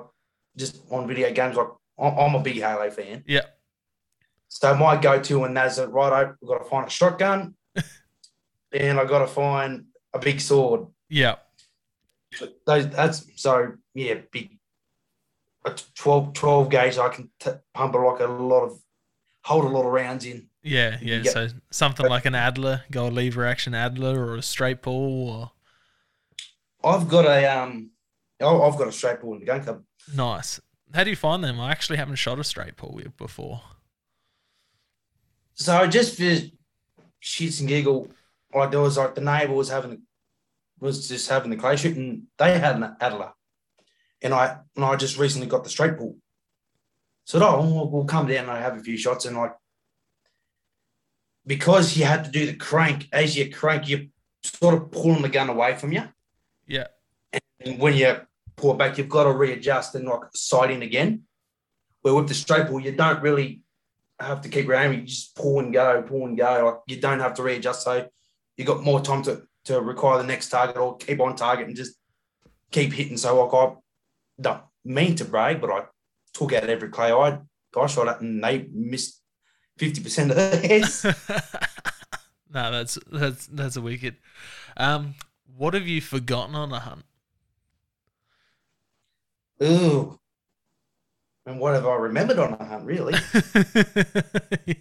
just on video games. Like I'm, a big Halo fan. Yeah. So my go-to when that's it, right, I've got to find a shotgun, and I got to find a big sword. yeah, Those that's so yeah, big. A 12, 12 gauge, I can t- pump like a lot of hold a lot of rounds in. yeah, yeah. So something like an Adler, gold lever action Adler, or a straight pull, or I've got a um, I've got a straight ball in the gun club. Nice. How do you find them? I actually haven't shot a straight pull yet before. So just for shits and giggle, like there was like the neighbour was having was just having the clay shoot and they had an Adler. And I and I just recently got the straight pull. So oh we'll, we'll come down and I have a few shots and like because you had to do the crank, as you crank, you're sort of pulling the gun away from you. Yeah, And when you pull back, you've got to readjust and like sight in again. Where with the straight pull, you don't really have to keep aiming. You just pull and go, pull and go. Like you don't have to readjust. So you got more time to, to require the next target or keep on target and just keep hitting. So like I don't mean to brag, but I took out every clay I I shot at and they missed fifty percent of theirs. no, that's that's that's a wicked. Um, what have you forgotten on a hunt? Ooh. And what have I remembered on a hunt, really?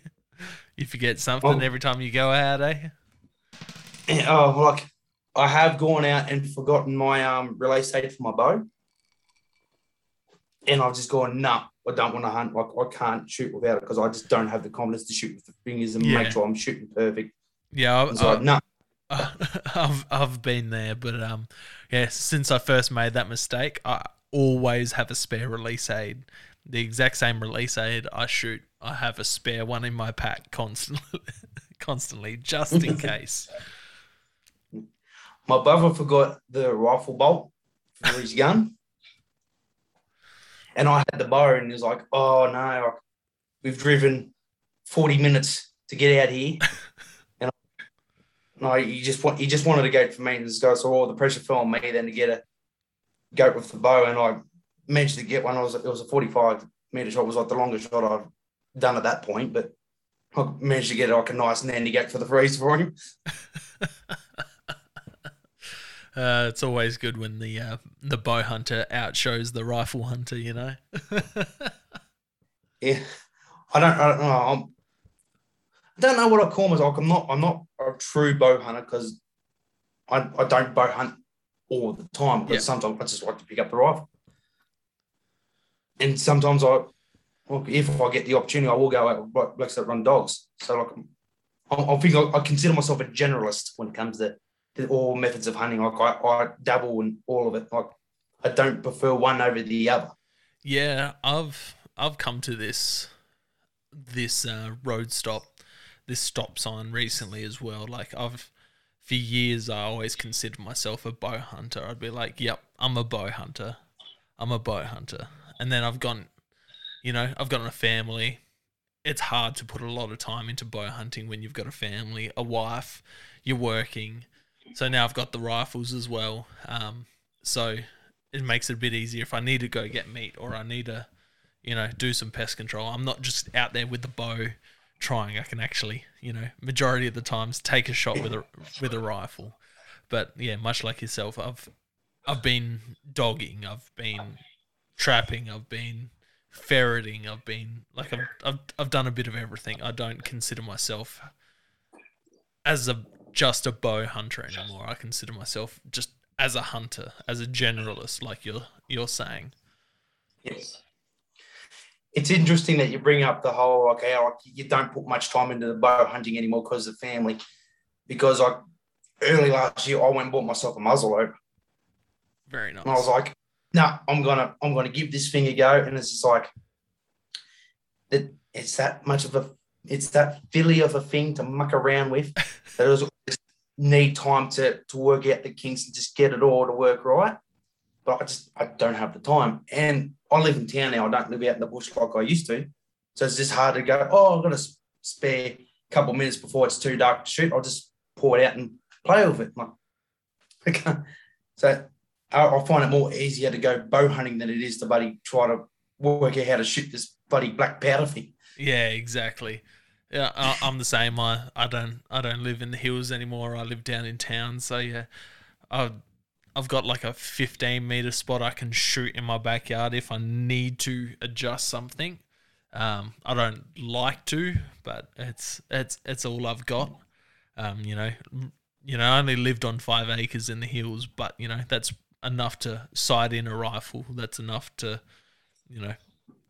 you forget something Oh. every time you go out, eh? Oh, like I have gone out and forgotten my um release date for my bow, and I've just gone, nah, I don't want to hunt. Like I can't shoot without it because I just don't have the confidence to shoot with the fingers and Yeah. make sure I'm shooting perfect. Yeah, I, It's like, nah, I, I've I've been there, but um, yeah, since I first made that mistake, I always have a spare release aid. The exact same release aid I shoot, I have a spare one in my pack constantly, constantly, just in case. my brother forgot the rifle bolt for his gun, and I had the bow, and he was like, oh no, we've driven forty minutes to get out here. and I, no, he just want he just wanted to go for maintenance go, so all the pressure fell on me then to get a go with the bow, and I managed to get one. I was it was a forty five meter shot, it was like the longest shot I've done at that point, but I managed to get like a nice nanny gate for the freeze for him. Uh, it's always good when the uh, the bow hunter outshows the rifle hunter, you know. Yeah, I don't, I don't know. I'm, I don't know what I call myself. I'm not, I'm not a true bow hunter because I, I don't bow hunt all the time because Yeah. sometimes I just like to pick up the rifle, and sometimes I, well, if I get the opportunity, I will go out blokes that run dogs. So like, I, I think I, I consider myself a generalist when it comes to, to all methods of hunting. Like I, I dabble in all of it. Like I don't prefer one over the other. Yeah, I've I've come to this this uh, road stop, this stop sign recently as well. Like I've for years I always considered myself a bow hunter. I'd be like, "Yep, I'm a bow hunter. I'm a bow hunter." And then I've gone, you know, I've got a family. It's hard to put a lot of time into bow hunting when you've got a family, a wife, you're working. So now I've got the rifles as well. Um, so it makes it a bit easier if I need to go get meat or I need to, you know, do some pest control. I'm not just out there with the bow trying. I can actually, you know, majority of the times take a shot with a with a rifle. But yeah, much like yourself, I've I've been dogging, I've been trapping, I've been ferreting, I've been like I've I've, I've done a bit of everything. I don't consider myself as a just a bow hunter anymore. I consider myself just as a hunter, as a generalist, like you're you're saying. Yes. It's interesting that you bring up the whole okay, like you don't put much time into the bow hunting anymore because of family. Because like early last year, I went and bought myself a muzzleloader, Very nice. and I was like, "No, I'm gonna, I'm gonna give this thing a go." And it's just like that. It's that much of a it's that filly of a thing to muck around with. that was need time to to work out the kinks and just get it all to work right. But I just I don't have the time. And I live in town now. I don't live out in the bush like I used to. So it's just hard to go, oh, I've got to spare a couple minutes before it's too dark to shoot. I'll just pour it out and play with it. Like, so I, I find it more easier to go bow hunting than it is to buddy try to work out how to shoot this bloody black powder thing. Yeah, exactly. Yeah, I, I'm the same. I, I don't I don't live in the hills anymore. I live down in town. So yeah, I I've got like a 15 meter spot I can shoot in my backyard if I need to adjust something. Um, I don't like to, but it's it's it's all I've got. Um, you know, you know, I only lived on five acres in the hills, but you know that's enough to sight in a rifle. That's enough to, you know,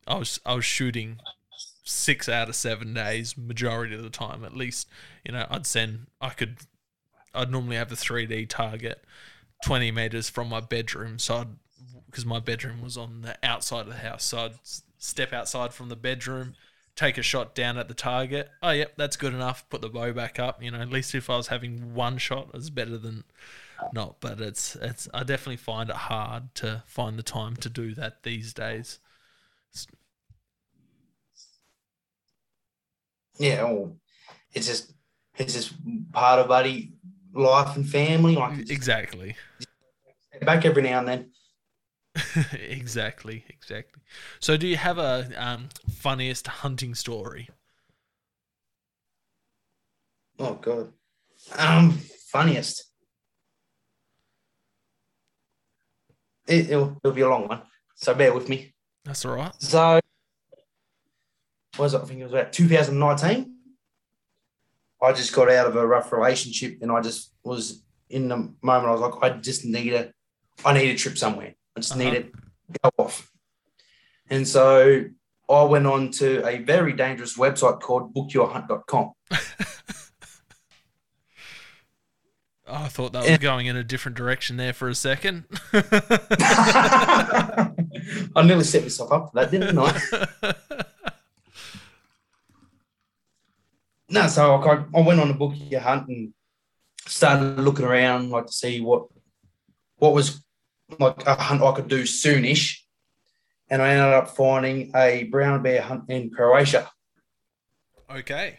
I was I was shooting six out of seven days, majority of the time at least. You know, I'd send I could I'd normally have a three D target twenty meters from my bedroom, so I'd because my bedroom was on the outside of the house, so I'd step outside from the bedroom, take a shot down at the target. Oh, yep, that's good enough. Put the bow back up. You know, at least if I was having one shot, it's better than not. But it's it's I definitely find it hard to find the time to do that these days. Yeah, well, it's just it's just part of buddy life and family. Like exactly. Back every now and then. exactly, exactly. So, do you have a um, funniest hunting story? Oh God, um, funniest. It, will it'll be a long one, so bear with me. That's all right. So, was it? I think it was about 2019. I just got out of a rough relationship, and I just was in the moment. I was like, I just need a, I need a trip somewhere. I just uh-huh. need it go off. And so I went on to a very dangerous website called bookyourhunt.com. I thought that was going in a different direction there for a second. I nearly set myself up for that, didn't I? no, so I, I went on a book your hunt and started looking around, like to see what what was like a hunt I could do soonish. And I ended up finding a brown bear hunt in Croatia. Okay.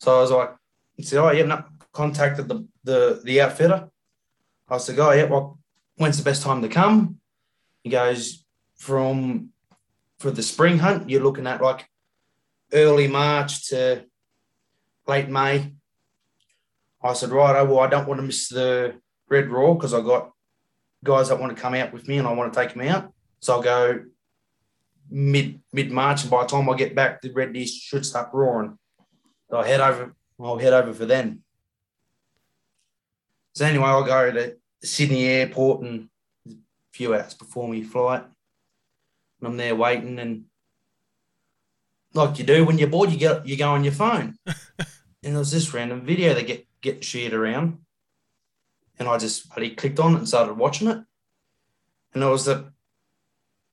So I was like, he said, Oh, yeah, no, contacted the, the the outfitter. I said, Oh, yeah, well, when's the best time to come? He goes, From for the spring hunt, you're looking at like early March to late May. I said, right, oh, well, I don't want to miss the Red Roar because I got guys that want to come out with me and I want to take them out. So I'll go mid mid March, and by the time I get back, the red deer should start roaring. So I'll head over. I'll head over for then. So anyway, I'll go to Sydney Airport and a few hours before my flight. And I'm there waiting, and like you do when you're bored, you get you go on your phone. and there was this random video that get get shared around. And I just bloody clicked on it and started watching it. And it was the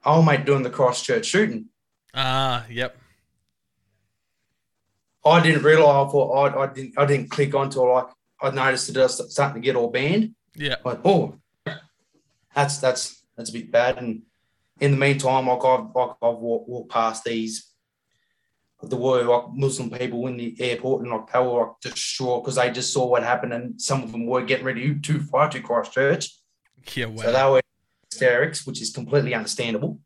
old mate doing the Christchurch shooting. Ah, uh, yep. I didn't realize. I thought I, I didn't. I didn't click onto it. Like I noticed it was starting to get all banned. Yeah. Like, oh, that's that's that's a bit bad. And in the meantime, like I've like I've walked, walked past these there were like Muslim people in the airport and like they were like distraught because they just saw what happened and some of them were getting ready to fly to Christchurch. Yeah, wow. So they were hysterics, which is completely understandable.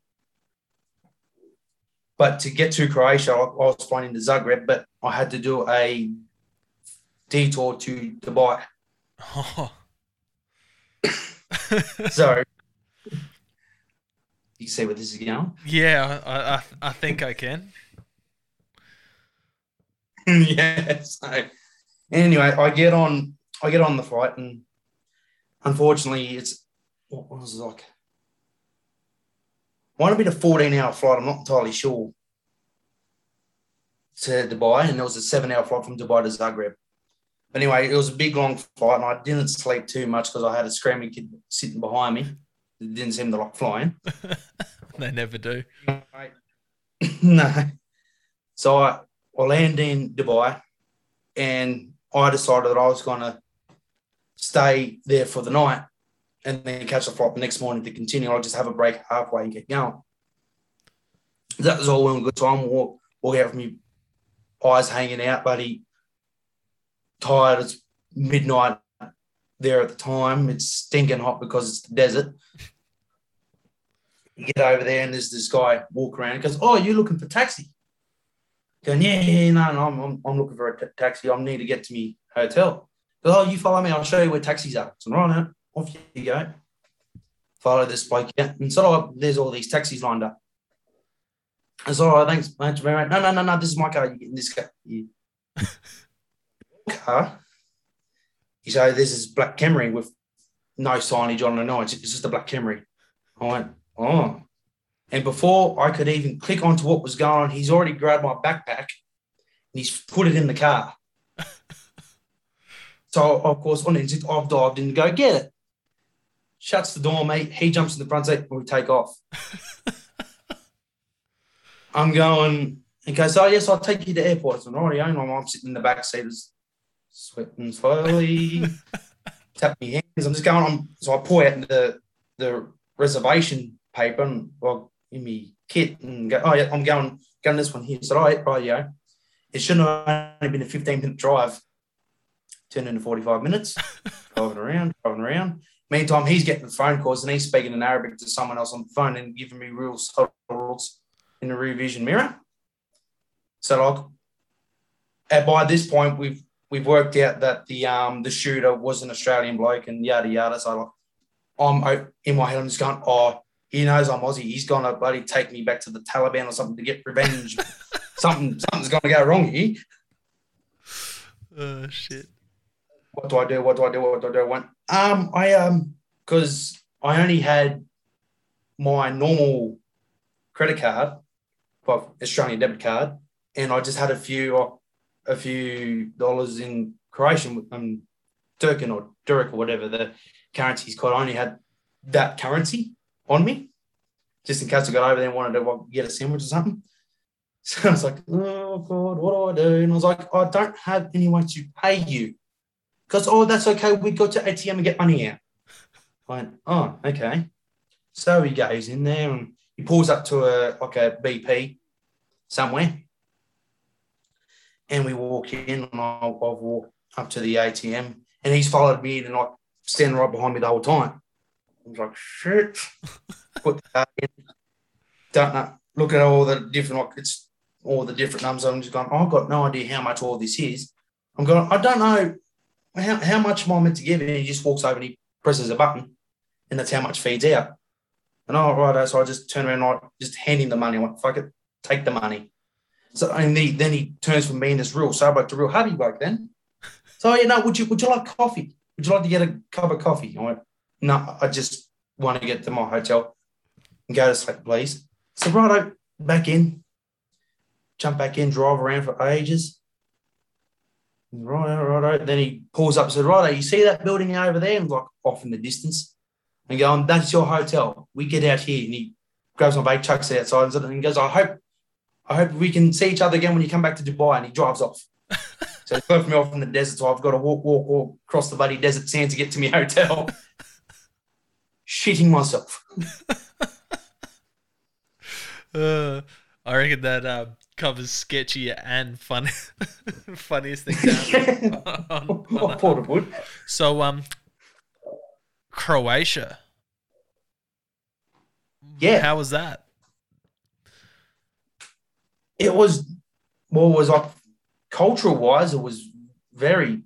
But to get to Croatia, I was flying into Zagreb, but I had to do a detour to Dubai. Oh. so you see where this is going? Yeah, I, I, I think I can. yeah. So anyway, I get on I get on the flight and unfortunately it's what was it like? Might have been a 14 hour flight, I'm not entirely sure. To Dubai, and it was a seven hour flight from Dubai to Zagreb. Anyway, it was a big long flight, and I didn't sleep too much because I had a screaming kid sitting behind me. It didn't seem to like flying. they never do. no. So I, I land in Dubai and I decided that I was going to stay there for the night and then catch the flight the next morning to continue. I'll just have a break halfway and get going. That was all well and good time. Walk, walk out with me, eyes hanging out, buddy. Tired. It's midnight there at the time. It's stinking hot because it's the desert. You get over there and there's this guy walk around and goes, Oh, you're looking for taxi? Going, yeah, yeah, no, no, I'm, I'm, I'm looking for a t- taxi. I need to get to me hotel. Goes, oh, you follow me. I'll show you where taxis are. So, right now, off you go. Follow this bloke. Yeah. And so oh, there's all these taxis lined up. I said, oh, thanks, thanks very much. No, no, no, no, this is my car. You get in this car. You... car. You say, this is black Camry with no signage on. No, it's, it's just a black Camry. I went, oh. And before I could even click onto what was going on, he's already grabbed my backpack and he's put it in the car. so, of course, on instinct, I've dived in to go get it. Shuts the door, mate. He jumps in the front seat and we take off. I'm going, he goes, Oh, yes, I'll take you to airport. And already eh, own I'm sitting in the back seat, sweating slowly, tap my hands. I'm just going on. So I pull out the, the reservation paper and well, in my kit and go, Oh, yeah, I'm going, going this one here. So, all right, right, yeah. It shouldn't have only been a 15 minute drive, turned into 45 minutes, driving around, driving around. Meantime, he's getting the phone calls and he's speaking in Arabic to someone else on the phone and giving me real rules in the rear vision mirror. So like, and by this point, we've we've worked out that the um the shooter was an Australian bloke and yada yada. So like, I'm in my head, I'm just going, oh, he knows I'm Aussie. He's gonna bloody take me back to the Taliban or something to get revenge. something something's gonna go wrong here. Oh shit. What do I do? What do I do? What do I do? I went, um, I um, because I only had my normal credit card well, Australian debit card, and I just had a few a few dollars in Croatian, um, Turkin or Turk or whatever the currency's called. I only had that currency on me, just in case I got over there and wanted to get a sandwich or something. So I was like, oh God, what do I do? And I was like, I don't have anyone to pay you. Because, oh, that's okay. We go to ATM and get money out. I went, oh, okay. So he goes in there and he pulls up to a like a BP somewhere, and we walk in, and I'll, I'll walk up to the ATM, and he's followed me and like standing right behind me the whole time. I was like, shit. Put that in. Don't know. Look at all the different, like it's all the different numbers. I'm just going, oh, I've got no idea how much all this is. I'm going, I don't know how, how much am I meant to give? And he just walks over and he presses a button, and that's how much feeds out. And oh, right, so I just turn around and I just hand him the money. I went, fuck it, take the money. So and he, then he turns from being this real sober to real heavy bloke then. So you know, would you would you like coffee? Would you like to get a cup of coffee? I went, no, I just want to get to my hotel and go to sleep, please. So right back in, jump back in, drive around for ages. Right, right, Then he pulls up and says, Right, you see that building over there? And like off in the distance and going, um, That's your hotel. We get out here. And he grabs my bag, chucks it outside, and he goes, I hope I hope we can see each other again when you come back to Dubai. And he drives off. so he left me off in the desert. So I've got to walk, walk, walk across the bloody desert sand to get to my hotel. Shitting myself. uh, I reckon that uh, covers sketchy and fun, funniest things. on, on, on so, um, Croatia. Yeah. How was that? It was, well, it was like cultural wise, it was very,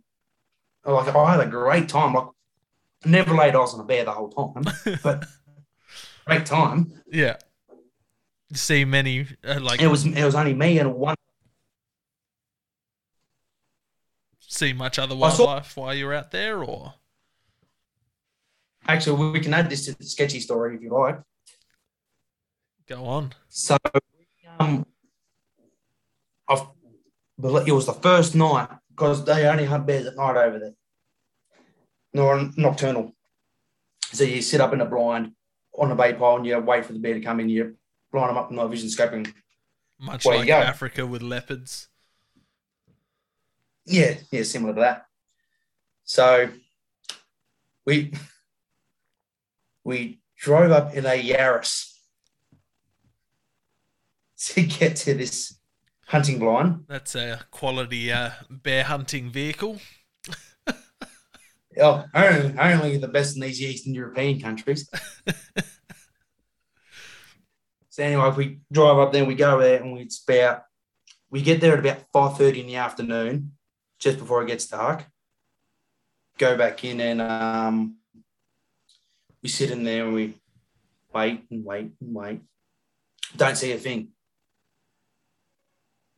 like, I had a great time. Like, never laid eyes on a bear the whole time, but great time. Yeah. See many, uh, like, it was, it was only me and one. See much other wildlife saw, while you're out there, or? Actually, we can add this to the sketchy story if you like. Go on. So, um, I've, it was the first night because they only hunt bears at night over there, nor nocturnal. So you sit up in a blind on a bay pole and you wait for the bear to come in. You blind them up with night vision scoping, Much Where like. Africa with leopards. Yeah, yeah, similar to that. So we we drove up in a Yaris to get to this hunting blind. That's a quality uh, bear hunting vehicle. Oh, only, only the best in these Eastern European countries. so anyway, if we drive up there, we go there, and it's about we get there at about five thirty in the afternoon, just before it gets dark. Go back in and um, we sit in there and we wait and wait and wait. Don't see a thing.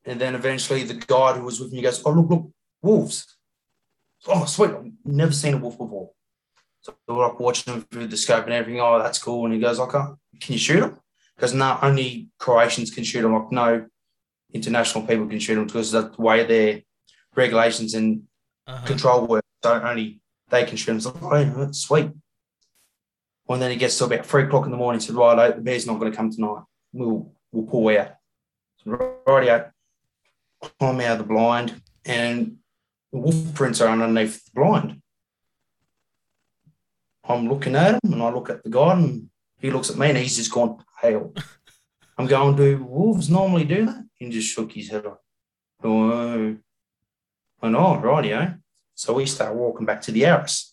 And then eventually the guide who was with me goes, Oh, look, look, wolves. Oh, sweet. I've never seen a wolf before. So we're like watching them through the scope and everything. Oh, that's cool. And he goes, Okay, can you shoot them? Because no, only Croatians can shoot them. Like, no international people can shoot them because that's the way their regulations and Uh-huh. control work. So only they can shoot them. So, oh, yeah, that's sweet. Well, and then it gets to about three o'clock in the morning. He said, right, the bear's not going to come tonight. We'll, we'll pull out. So, right out, climb out of the blind, and the wolf prints are underneath the blind. I'm looking at him, and I look at the guy, and he looks at me, and he's just gone pale. I'm going, do wolves normally do that? He just shook his head. Like, oh, I know, rightio. So we start walking back to the Yaris.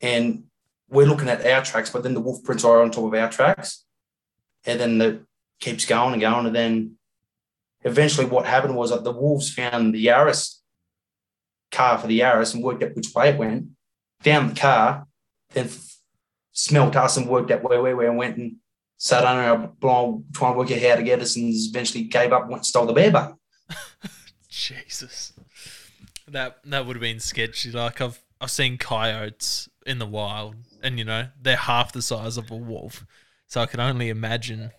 And we're looking at our tracks, but then the wolf prints are on top of our tracks. And then it keeps going and going. And then eventually what happened was that the wolves found the Yaris car for the Yaris and worked out which way it went, found the car, then smelt us and worked out where we were and went and sat under our blind trying to work out how to get us and eventually gave up and went and stole the bear bug. Jesus, that that would have been sketchy. Like I've I've seen coyotes in the wild, and you know they're half the size of a wolf, so I can only imagine,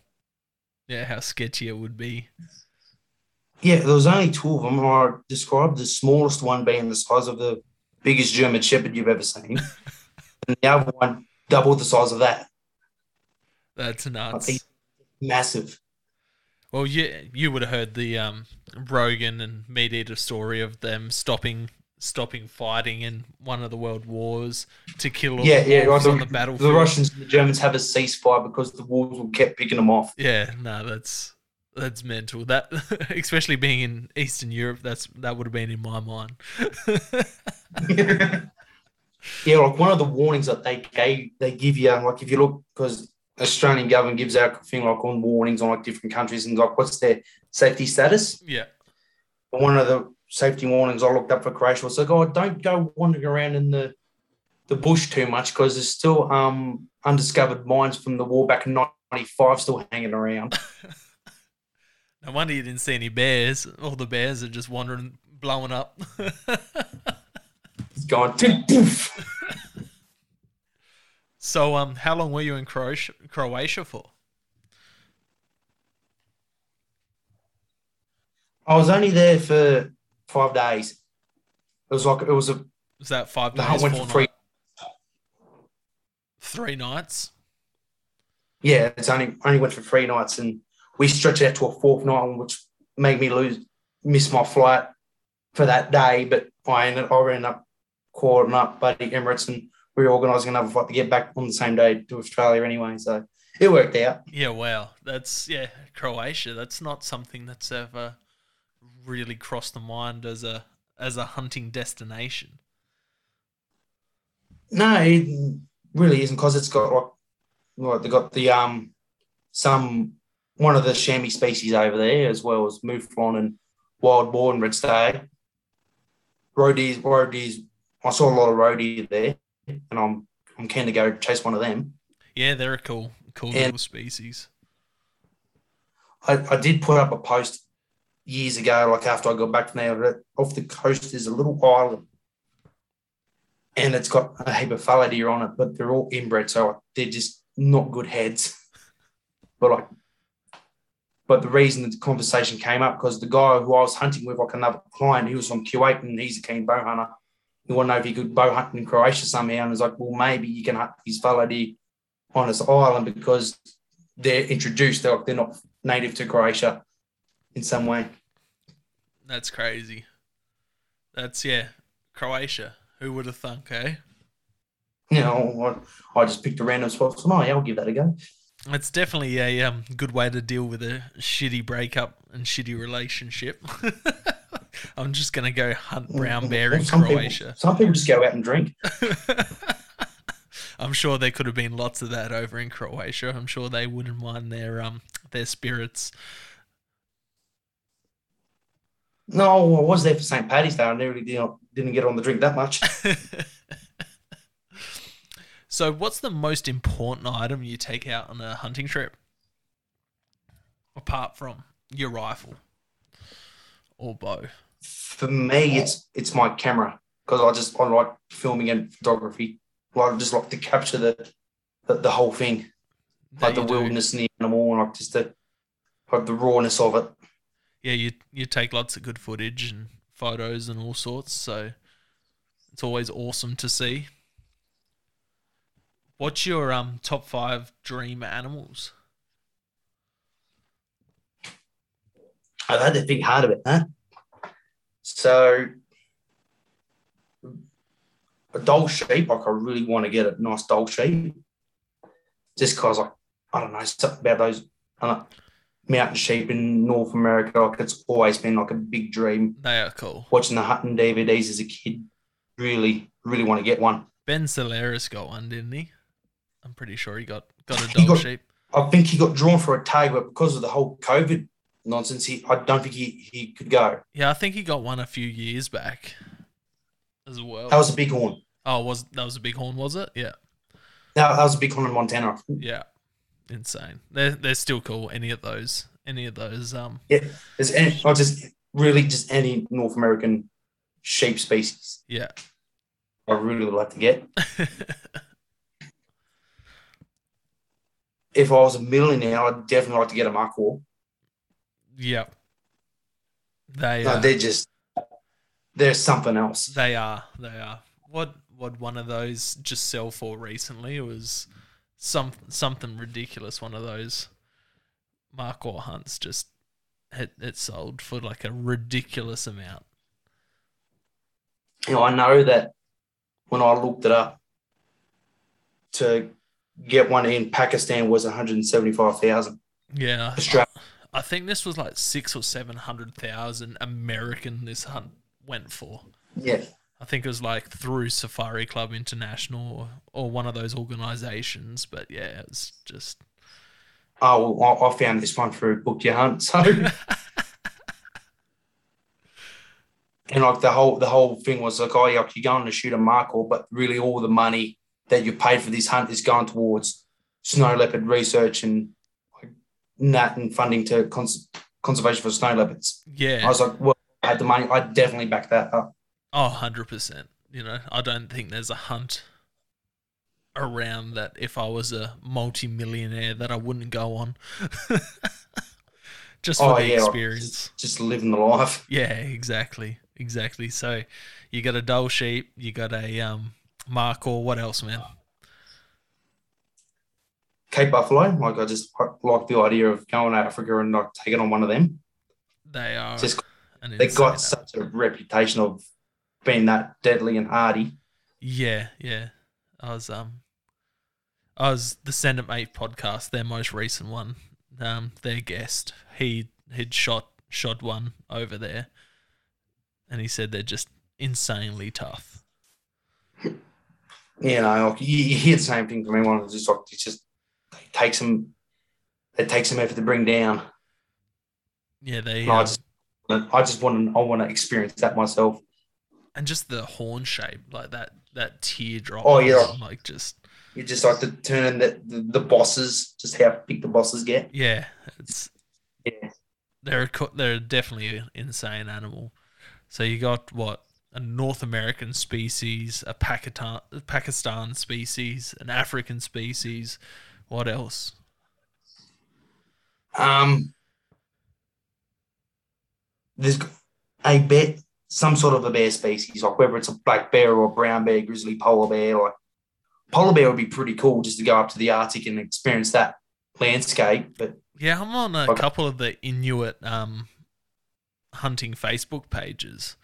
yeah, how sketchy it would be. Yeah, there was only two of them. I described the smallest one being the size of the biggest German Shepherd you've ever seen, and the other one double the size of that. That's nuts. Massive. Well, you you would have heard the um, Rogan and MeatEater story of them stopping stopping fighting in one of the world wars to kill all Yeah, the yeah. Right, on the the, battlefield. the Russians and the Germans have a ceasefire because the wolves will kept picking them off. Yeah, no, that's that's mental. That especially being in Eastern Europe, that's that would have been in my mind. yeah, like one of the warnings that they gave, they give you, like if you look, because Australian government gives out a thing like on warnings on like different countries and like what's their safety status. yeah, one of the safety warnings I looked up for Croatia was like, oh, don't go wandering around in the the bush too much because there's still um undiscovered mines from the war back in '95 still hanging around. no wonder you didn't see any bears. All the bears are just wandering, blowing up. It's poof. so, um, how long were you in Croatia, Croatia for? I was only there for five days. It was like it was a Was that five days? I went for nights, three nights? Yeah, it's only only went for three nights, and we stretched it out to a fourth night, which made me lose miss my flight for that day. But I ended I ended up calling up Buddy Emirates and reorganising another flight to get back on the same day to Australia anyway. So it worked out. Yeah, wow. That's yeah, Croatia. That's not something that's ever really crossed the mind as a as a hunting destination. No, it really isn't because it's got like, like they got the um some one of the chamois species over there as well as mouflon and wild boar and red stag. Roadies, roadies. I saw a lot of roadie there, and I'm I'm keen to go chase one of them. Yeah, they're a cool cool And- little species. I, I did put up a post years ago, like after I got back from there, off the coast is a little island. And it's got a heap of fallow deer on it, but they're all inbred, so they're just not good heads. But like, but the reason the conversation came up because the guy who I was hunting with, like another client, he was from Kuwait and he's a keen bow hunter. He wanted to know if he could bow hunt in Croatia somehow, and I was like, well, maybe you can hunt these fallow deer on this island because they're introduced, they're, like, they're not native to Croatia. in some way. That's crazy. That's yeah, Croatia. Who would have thunk, eh? You know, I, I just picked a random spot. So, oh, yeah, I'll give that a go. It's definitely a um, good way to deal with a shitty breakup and shitty relationship. I'm just gonna go hunt brown bear in some Croatia. People, some people just go out and drink. I'm sure there could have been lots of that over in Croatia. I'm sure they wouldn't mind their um their spirits. No, I was there for St. Paddy's Day. I nearly didn't, didn't get on the drink that much. so, what's the most important item you take out on a hunting trip? Apart from your rifle or bow? For me, it's it's my camera because I just I like filming and photography. I just like to capture the the, the whole thing, like the do. wilderness and the animal, and like just the like the rawness of it yeah, you you take lots of good footage and photos and all sorts. So it's always awesome to see. What's your um top five dream animals? I've had to think hard about that. So a Dall sheep, like I really want to get a nice Dall sheep. Just because like I don't know something about those. Know, mountain sheep in North America. Like it's always been like a big dream. They are cool. Watching the hunting DVDs as a kid, really, really want to get one. Ben Salaris got one, didn't he? I'm pretty sure he got got a Dall sheep. I think he got drawn for a tag, but because of the whole COVID nonsense, he I don't think he, he could go. Yeah, I think he got one a few years back as well. That was a big horn. Oh, was that was a big horn? Was it? Yeah. That, that was a big horn in Montana. Yeah insane. They're they're still cool. Any of those, any of those. Um, yeah, there's any, not just really just any North American sheep species. Yeah, I really would like to get. if I was a millionaire, I'd definitely like to get a Markhor. Yep. They no, uh, they're just there's something else. They are. They are. What what one of those just sell for recently? It was some something ridiculous. One of those Markhor hunts just it, it sold for like a ridiculous amount. You know, I know that when I looked it up, to get one in Pakistan was one hundred seventy five thousand. Yeah, Australia. I, think this was like six or seven hundred thousand American. This hunt went for. Yeah. I think it was like through Safari Club International or, or one of those organizations. But yeah, it's just. Oh, well, I found this one through Book Your Hunt. So. and like the whole the whole thing was like, oh yeah, you're going to shoot a Markhor, but really all the money that you paid for this hunt is going towards snow leopard research and that and funding to cons- conservation for snow leopards. Yeah, I was like, well, I had the money, I'd definitely back that up. Oh, 100%. You know, I don't think there's a hunt around that if I was a multi-millionaire that I wouldn't go on. just for oh, the yeah, experience. Just, just, living the life. Yeah, exactly. Exactly. So you got a Dall sheep, you got a um Markhor, what else, man? Cape Buffalo. Like I just like the idea of going to Africa and like taking on one of them. They are just they got such a reputation of being that deadly and hardy. Yeah, yeah. I was um I was the Send Mate podcast, their most recent one. Um, their guest, he had shot shot one over there, and he said they're just insanely tough. Yeah, know, like, you, you, hear the same thing from everyone. It's just like it's just it takes some it takes some effort to bring down. Yeah, they. Um, I just I just want to I want to experience that myself and just the horn shape, like that that teardrop. Oh yeah, like just you just like to turn the, the, the bosses, just how big the bosses get. Yeah, it's yeah. They're a, they're definitely an insane animal. So you got what a North American species, a Pakistan Pakistan species, an African species. What else? Um, there's a bit some sort of a bear species, like whether it's a black bear or a brown bear, grizzly polar bear. Like polar bear would be pretty cool just to go up to the Arctic and experience that landscape. But yeah, I'm on a like, couple of the Inuit um hunting Facebook pages.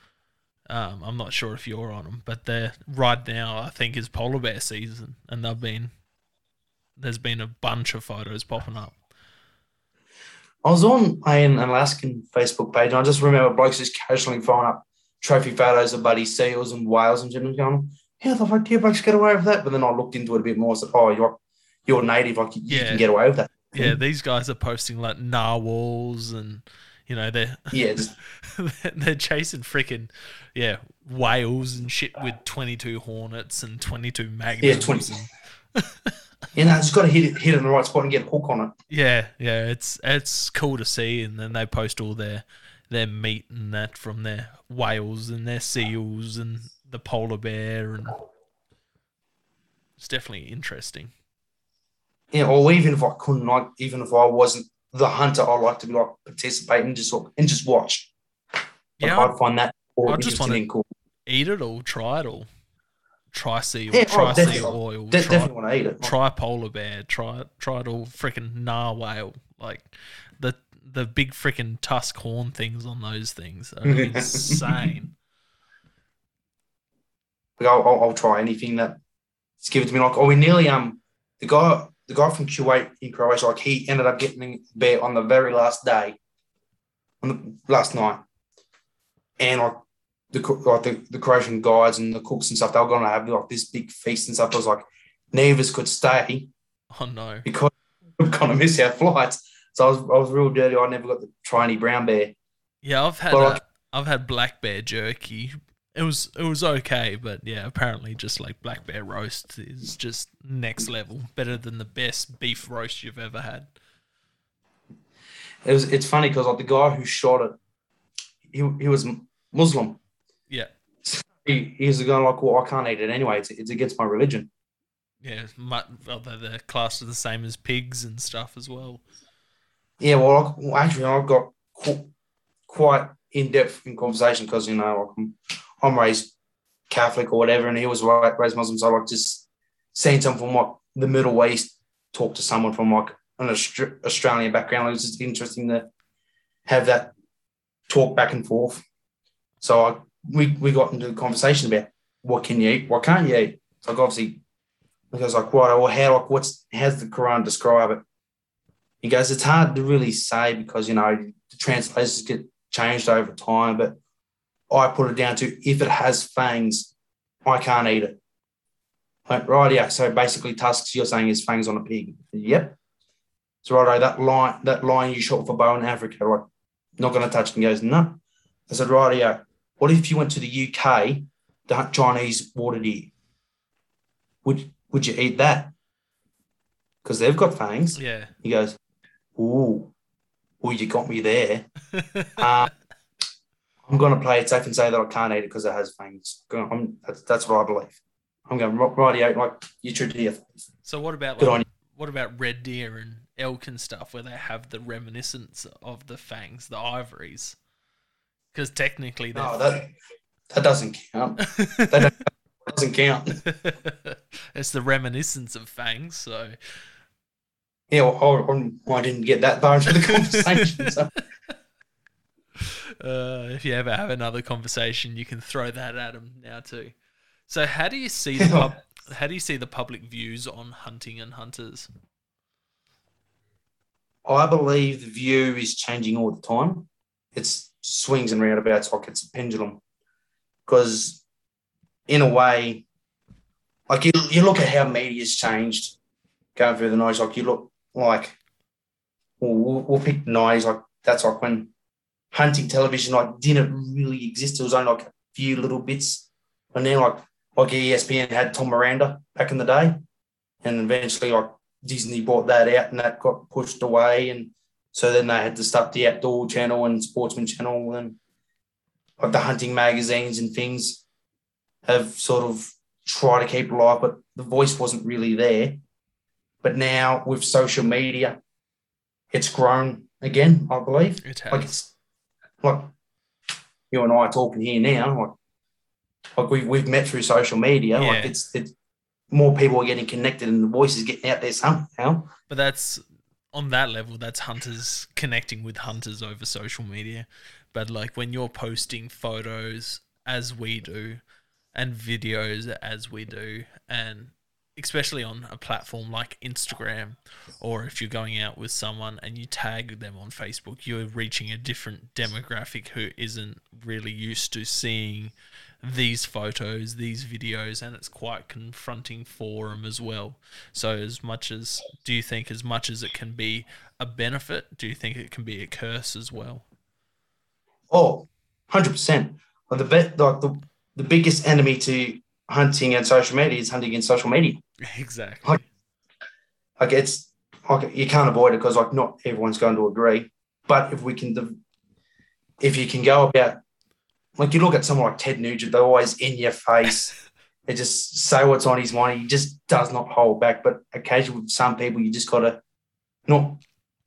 Um, I'm not sure if you're on them, but they're right now. I think is polar bear season, and they've been there's been a bunch of photos popping up. I was on an Alaskan Facebook page, and I just remember blokes just casually throwing up trophy photos of buddy seals and whales and shit, going, "How the fuck do you blokes get away with that?" But then I looked into it a bit more. So, oh, you're you're native, like you Yeah. can get away with that. Yeah, these guys are posting like narwhals and you know they're Yeah, just, they're chasing freaking yeah whales and shit with 22 hornets and 22 magnums. 20. and- you know, just got to hit it, hit it in the right spot and get a hook on it. yeah, yeah, it's it's cool to see, and then they post all their their meat and that from their whales and their seals and the polar bear, and it's definitely interesting. Yeah, or even if I couldn't, like, even if I wasn't the hunter, I like to be like participate and just and just watch. Like, Yeah, I'd find that I just wanna- and cool. eat it all, try it all, try seal, Yeah, oh, try seal definitely. oil, De- try definitely want to eat it. try polar bear, try try it all freaking narwhal, like the the big freaking tusk horn things on those things are insane. I'll, I'll, I'll try anything that it's given to me. Like, oh, we nearly um the guy the guy from Kuwait in Croatia, like he ended up getting the bear on the very last day, on the last night, and like the like the, the Croatian guides and the cooks and stuff, they were going to have like this big feast and stuff. I was like, neither of us could stay Oh no, because we're going to miss our flights. So I was I was real dirty. I never got to try any brown bear. yeah, I've had uh, like- I've had black bear jerky. It was it was okay, but yeah, apparently just like black bear roast is just next level, better than the best beef roast you've ever had. It was it's funny because like the guy who shot it, he he was Muslim. Yeah, he, he's going like, well, I can't eat it anyway. It's, it's against my religion. yeah, although they're classed as the same as pigs and stuff as well. Yeah, well, I, actually, I've got qu- quite in depth in conversation because you know, like I'm, raised Catholic or whatever, and he was ra- raised Muslim. So like just seeing someone from like the Middle East talk to someone from like an Austra- Australian background, it was just interesting to have that talk back and forth. So I, we we got into a conversation about what can you eat, what can't you eat. So like obviously, I was like, right, well, how like what's how's the Quran describe it? He goes, it's hard to really say because you know the translations get changed over time, but I put it down to if it has fangs, I can't eat it. Like, right, yeah. So basically, tusks you're saying is fangs on a pig. Yep. So right, that line, that line you shot for bow in Africa, right? not going to touch. And he goes, no. I said, right, yeah. What if you went to the UK, the Chinese water deer? Would would you eat that? Because they've got fangs. Yeah, He goes, Ooh, ooh, you got me there. Uh, I'm going to play it safe and say that I can't eat it because it has fangs. I'm, that's, that's what I believe. I'm going, "Ri- righty out, like, you true deer. So what about like, what about red deer and elk and stuff where they have the reminiscence of the fangs, the ivories? Because technically oh, No, that, that doesn't count. That doesn't count. it's the reminiscence of fangs. So Yeah, well, I, I didn't get that far into the conversation. So. uh, if you ever have another conversation, you can throw that at him now too. So how do you see the pub- how do you see the public views on hunting and hunters? I believe the view is changing all the time. It's swings and roundabouts like it's a pendulum. Because in a way, like you, you look at how media's changed going through the nineties, like you look like well, we'll, we'll pick nineties, like that's like when hunting television like didn't really exist. It was only like a few little bits. And then like like ESPN had Tom Miranda back in the day. And eventually like Disney bought that out and that got pushed away. And so then they had to start the outdoor channel and sportsman channel and like the hunting magazines and things have sort of tried to keep alive, but the voice wasn't really there. But now with social media, it's grown again, I believe. It has. Like it's like you and I are talking here now, like like we've we've met through social media. Like it's it's more people are getting connected and the voice is getting out there somehow. But that's on that level, that's hunters connecting with hunters over social media. But like when you're posting photos as we do and videos as we do, and especially on a platform like Instagram, or if you're going out with someone and you tag them on Facebook, you're reaching a different demographic who isn't really used to seeing these photos, these videos, and it's quite confronting for them as well. So, as much as do you think, as much as it can be a benefit, do you think it can be a curse as well? Oh, 100%. Like the, be- like the, the biggest enemy to hunting and social media is hunting in social media. Exactly. Like, like it's like you can't avoid it because like not everyone's going to agree. But if we can, if you can go about, like you look at someone like Ted Nugent, they're always in your face. they just say what's on his mind. He just does not hold back. But occasionally, with some people, you just got to not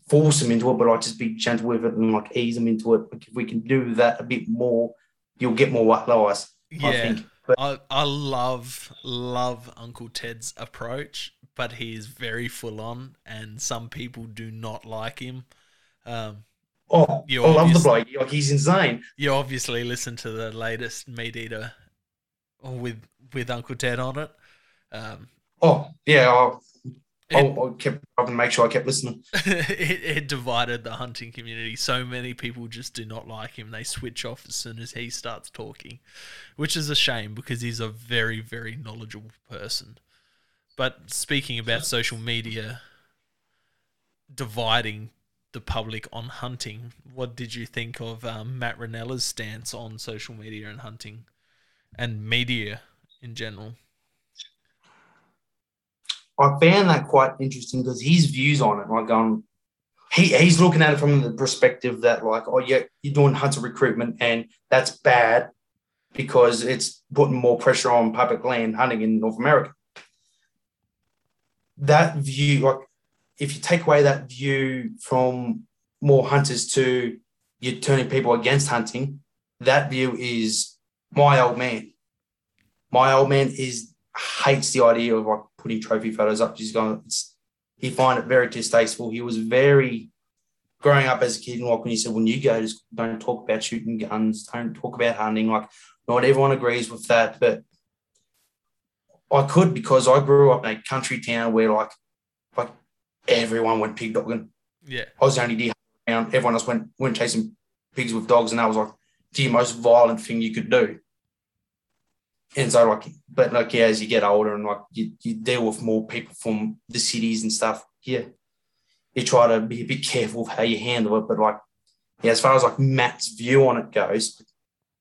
force them into it, but like just be gentle with it and like ease them into it. Like if we can do that a bit more, you'll get more white lies. Yeah. I think. But I, I love love Uncle Ted's approach, but he is very full on, and some people do not like him. Um, oh, you I love the bloke. Like he's insane. You obviously listen to the latest MeatEater with with Uncle Ted on it. Um, oh yeah, I, it, I, kept I make sure I kept listening. it, it divided the hunting community. So many people just do not like him. They switch off as soon as he starts talking, which is a shame because he's a very, very knowledgeable person. But speaking about social media dividing the public on hunting, what did you think of um, Matt Rinella's stance on social media and hunting and media in general? I found that quite interesting because his views on it, like um, he he's looking at it from the perspective that like, oh yeah, you're doing hunter recruitment and that's bad because it's putting more pressure on public land hunting in North America. That view, like, if you take away that view from more hunters to you're turning people against hunting, that view is my old man. My old man is hates the idea of like putting trophy photos up. He's going, it's, he find it very distasteful. He was very growing up as a kid, and like when he said, when you go, just don't talk about shooting guns, don't talk about hunting. Like not everyone agrees with that, but I could because I grew up in a country town where like like everyone went pig dogging. Yeah, I was the only deer around. Everyone else went went chasing pigs with dogs, and that was like the most violent thing you could do and so like but like yeah as you get older and like you, you deal with more people from the cities and stuff yeah you try to be a bit careful of how you handle it. But like yeah as far as like matt's view on it goes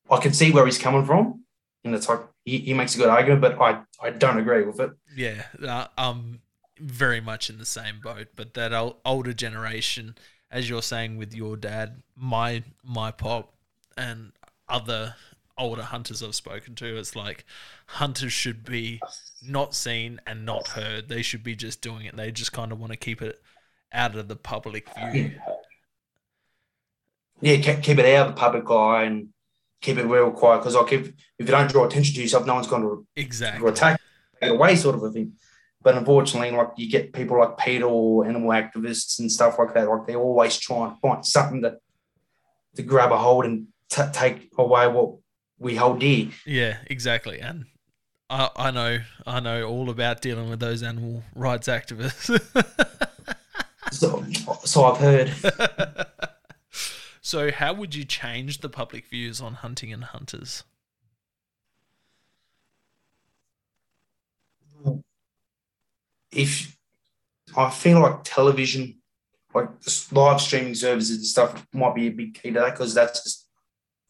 i can see where he's coming from. And it's like he, he makes a good argument but i i don't agree with it. Yeah uh, i'm very much in the same boat. But that older generation as you're saying with your dad my my pop and other older hunters I've spoken to, it's like hunters should be not seen and not heard. They should be just doing it. They just kind of want to keep it out of the public view. Yeah, keep it out of the public eye and keep it real quiet. Because like if, if you don't draw attention to yourself, no one's going to exactly attack it away, sort of a thing. But unfortunately, like you get people like PETA or animal activists and stuff like that. Like they always try and find something to to grab a hold and t- take away what we hold dear. Yeah, exactly. And I, I know, I know all about dealing with those animal rights activists. so, so I've heard. so, how would you change the public views on hunting and hunters? If I feel like television, like live streaming services and stuff, might be a big key to that because that's just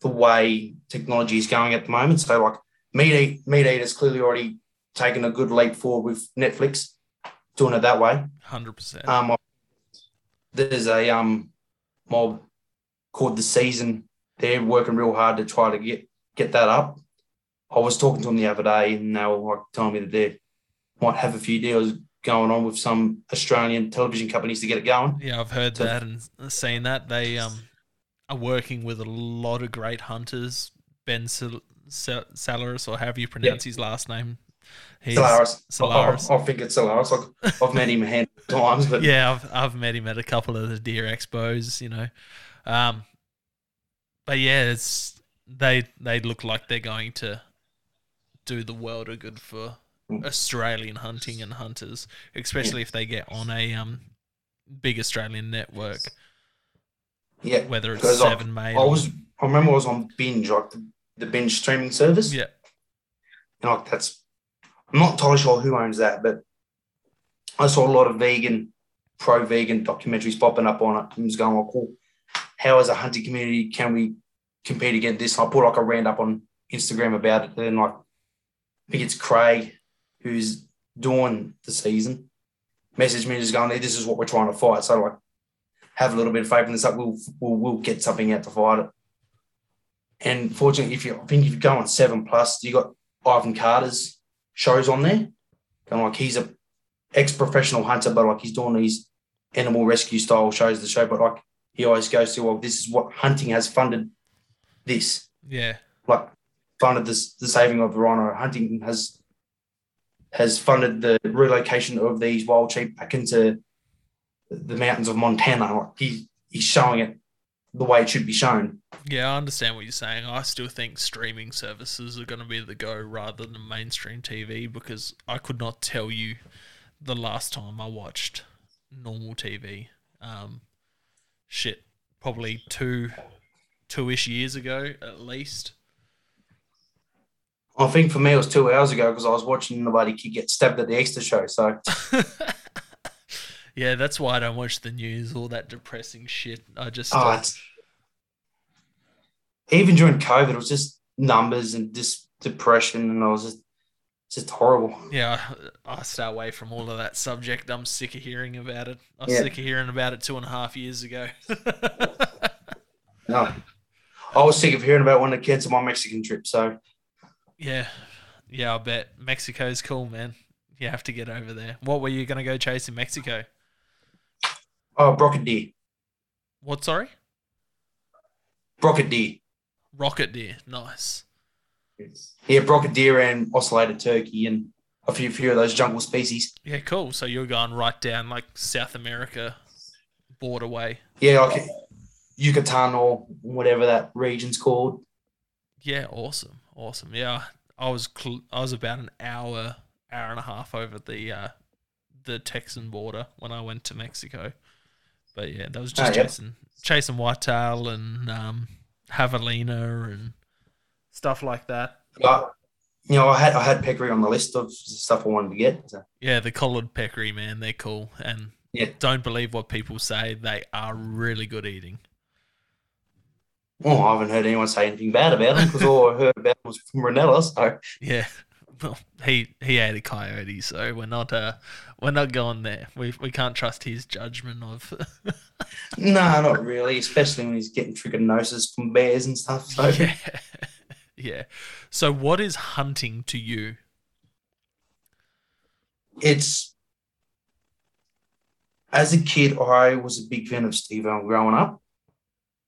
the way technology is going at the moment. So like Meat Eat, MeatEater's clearly already taken a good leap forward with Netflix, doing it that way. Hundred percent. Um, there's a um mob called the Season. They're working real hard to try to get get that up. I was talking to them the other day, and they were like telling me that they might have a few deals going on with some Australian television companies to get it going. Yeah, I've heard so, that and seen that. They um are working with a lot of great hunters. Ben Sal- Salaris, or however you pronounce his last name. He's. Salaris. I, I, I, think it's Salaris. Like, I've met him a handful of times, but yeah, I've I've met him at a couple of the deer expos, you know. Um, but yeah, it's they they look like they're going to do the world a good for Mm. Australian hunting and hunters, especially if they get on a um big Australian network, yeah, whether it's I- Seven. I or- was I remember I was on binge like the, the binge streaming service. yeah, And like that's I'm not entirely sure who owns that, but I saw a lot of vegan, pro vegan documentaries popping up on it and was going like, cool. How as a hunting community can we compete against this? And I put like a rant up on Instagram about it. And like I think it's Craig who's doing the season. Message me just going, this is what we're trying to fight. So like have a little bit of faith in this up. We'll we'll, we'll get something out to fight it. And fortunately, if you I think if you go on seven plus, you got Ivan Carter's shows on there. And like he's a ex-professional hunter, but like he's doing these animal rescue style shows the show, but like he always goes to, well, this is what hunting has funded this. yeah, Like funded this the saving of the rhino. Hunting has has funded the relocation of these wild sheep back into the mountains of Montana. Like he he's showing it the way it should be shown. yeah. I understand what you're saying. I still think streaming services are going to be the go rather than mainstream TV because I could not tell you the last time I watched normal TV. Um, shit, probably two, two-ish years ago at least. I think for me it was two hours ago because I was watching the bloody kid get stabbed at the Easter show. So yeah, that's why I don't watch the news, all that depressing shit. I just oh, even during COVID, it was just numbers and just depression, and I was just just horrible. yeah, I, stay away from all of that subject. I'm sick of hearing about it. I'm Yeah. sick of hearing about it two and a half years ago. No, I was sick of hearing about when kids on my Mexican trip. So yeah, yeah, I bet Mexico's cool, man. You have to get over there. What were you gonna go chase in Mexico? Oh, brocket deer, What? Sorry, brocket deer, rocket deer. Nice. yeah, brocket deer and ocellated turkey and a few few of those jungle species. Yeah, cool. So you're going right down like South America border way. Yeah, like Yucatan or whatever that region's called. Yeah, awesome, awesome. Yeah, I was cl- I was about an hour, hour and a half over the uh, the Texan border when I went to Mexico. But yeah, that was just Oh, chasing chasing whitetail and um, javelina and stuff like that. But you know, I had I had peccary on the list of stuff I wanted to get. So. Yeah, the collared peccary, man, they're cool. And Yeah. don't believe what people say; they are really good eating. Oh, I haven't heard anyone say anything bad about them because all I heard about was from Rinella. So Yeah. Well, he he ate a coyote, so we're not uh we're not going there. We we can't trust his judgment of no, not really. Especially when he's getting trichinosis from bears and stuff. So yeah. yeah. So what is hunting to you? it's as a kid, I was a big fan of Steve Irwin growing up.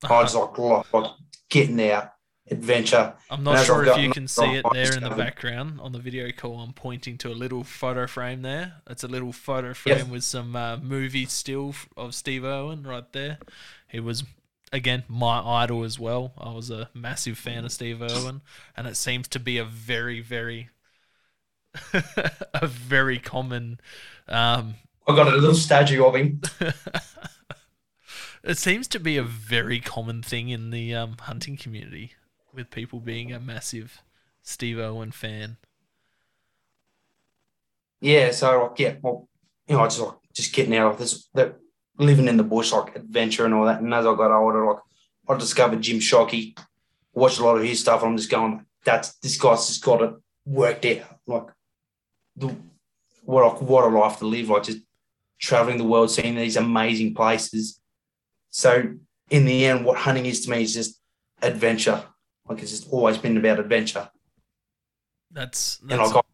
I was like, like, like getting out, adventure. I'm not sure if you can see it there in the background on the video call. I'm pointing to a little photo frame there. It's a little photo frame Yes. with some uh, movie still of Steve Irwin right there. He was again my idol as well. I was a massive fan of Steve Irwin, and it seems to be a very, very, a very common. Um, I got a little statue of him. it seems to be a very common thing in the um, hunting community with people being a massive Steve Irwin fan. Yeah, so like, yeah, well, you know, I just like just getting out of this, living in the bush, like adventure and all that. And as I got older, like I discovered Jim Shockey, watched a lot of his stuff. And I'm just going, that's this guy's just got it worked out. Like the what what a life to live, like just traveling the world, seeing these amazing places. So in the end, what hunting is to me is just adventure. Like it's just always been about adventure. That's And I got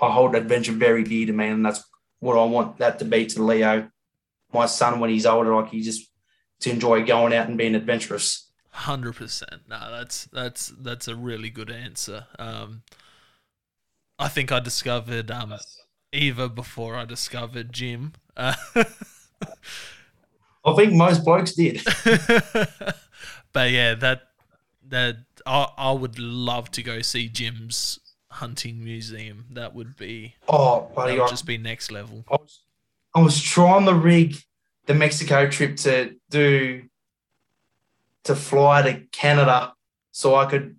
I hold adventure very dear to me, and that's what I want that to be to Leo, my son when he's older. Like he just to enjoy going out and being adventurous. Hundred percent. No, that's that's that's a really good answer. Um, I think I discovered um, either before I discovered Jim. Uh, I think most blokes did. but yeah, that that I, I would love to go see Jim's hunting museum. That would be Oh, that buddy, would I, just be next level. I was, I was trying to rig the Mexico trip to do to fly to Canada so I could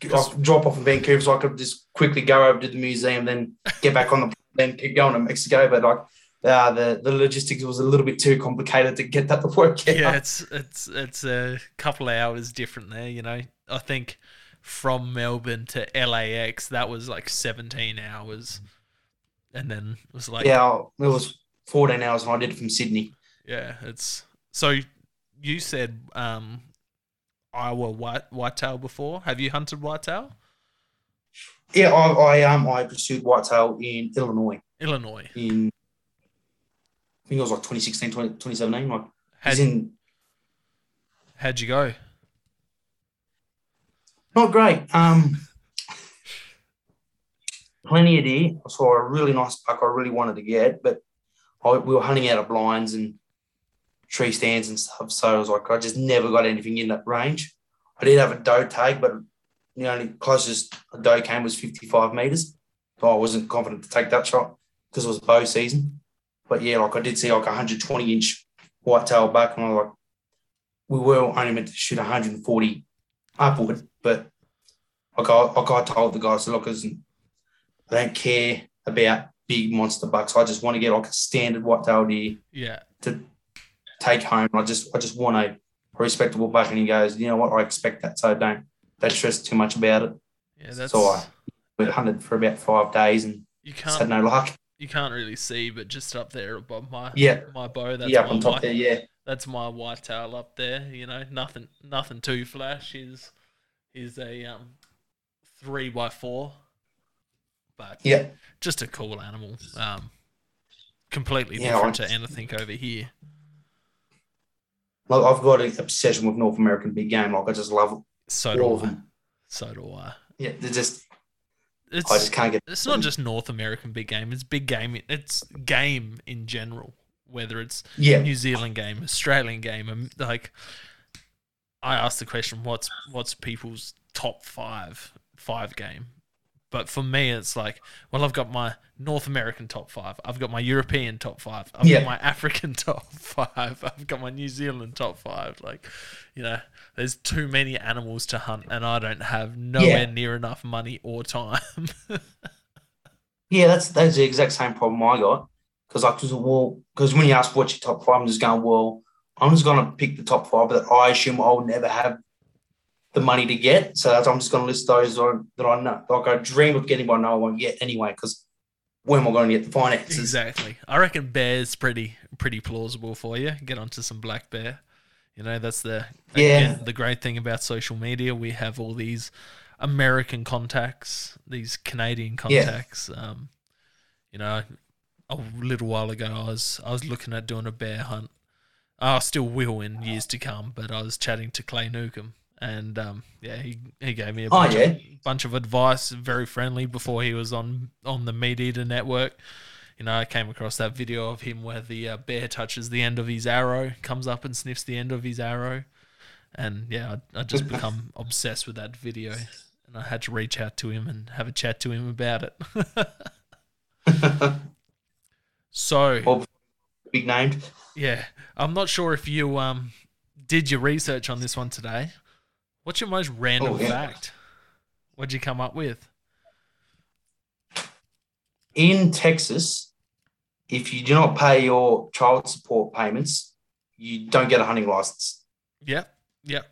Just- drop off in Vancouver so I could just quickly go over to the museum, then get back on the plane, then keep going to Mexico. But like uh, the the logistics was a little bit too complicated to get that to work out. Yeah, it's it's it's a couple of hours different there. You know, I think from Melbourne to LAX that was like 17 hours, and then it was like yeah, it was 14 hours and I did it from Sydney. Yeah, it's so you said um Iowa white whitetail before. Have you hunted whitetail? Yeah, I, I um I pursued whitetail in Illinois Illinois. in think it was like 2016, 20, 2017. Like Had, in how'd you go? not great. Um plenty of deer. I saw a really nice buck I really wanted to get, but I, we were hunting out of blinds and tree stands and stuff. So I was like, I just never got anything in that range. I did have a doe tag, but the only closest a doe came was 55 meters. So I wasn't confident to take that shot because it was bow season. But yeah, like I did see like a 120 inch whitetail buck, and I was like, we were only meant to shoot 140 upward, but like I, like I told the guys, look, I don't care about big monster bucks. I just want to get like a standard white whitetail deer Yeah. to take home. I just I just want a respectable buck. And he goes, you know what? I expect that, so don't don't stress too much about it. Yeah, that's So I we hunted for about five days and you can't had no luck. You can't really see, but just up there above my Yeah, my bow, that's yeah, up on top white, there, yeah. that's my whitetail up there. You know, nothing nothing too flash. Is is a um three by four, but Yeah. just a cool animal. Um, completely Yeah, different I- to anything over here. Like I've got an obsession with North American big game. Like I just love So do all of I. them. So do I. Yeah, they're just It's I just can't get. it's not just North American big game. It's big game. It's game in general. Whether it's Yeah, New Zealand game, Australian game, and like I asked the question, what's what's people's top five five game? But for me, it's like, well, I've got my North American top five, I've got my European top five, I've Yeah. got my African top five, I've got my New Zealand top five. Like, you know, there's too many animals to hunt, and I don't have nowhere Yeah. near enough money or time. yeah. That's that's the exact same problem I got. Because I was well, because when you ask what's your top five, I'm just going well. I'm just gonna pick the top five that I assume I'll never have the money to get. So that's, I'm just gonna list those that I, that I know, like I dream of getting, but I know I won't get anyway. Because where am I going to get the finances? Exactly. I reckon bear's pretty pretty plausible for you. Get onto some black bear. You know, that's the Yeah. again, the great thing about social media. We have all these American contacts, these Canadian Yeah. contacts. Um, you know, a little while ago, I was I was looking at doing a bear hunt. I still will in years to come, but I was chatting to Clay Newcomb, and um, yeah, he, he gave me a Oh, bunch, yeah. of, bunch of advice, very friendly before he was on on the MeatEater Network. You know, I came across that video of him where the uh, bear touches the end of his arrow, comes up and sniffs the end of his arrow, and yeah, I, I just become obsessed with that video, and I had to reach out to him and have a chat to him about it. so Well, big named. yeah, I'm not sure if you um did your research on this one today. What's your most random Oh, yeah. fact? What'd you come up with? In Texas, if you do not pay your child support payments, you don't get a hunting license. Yep, yep.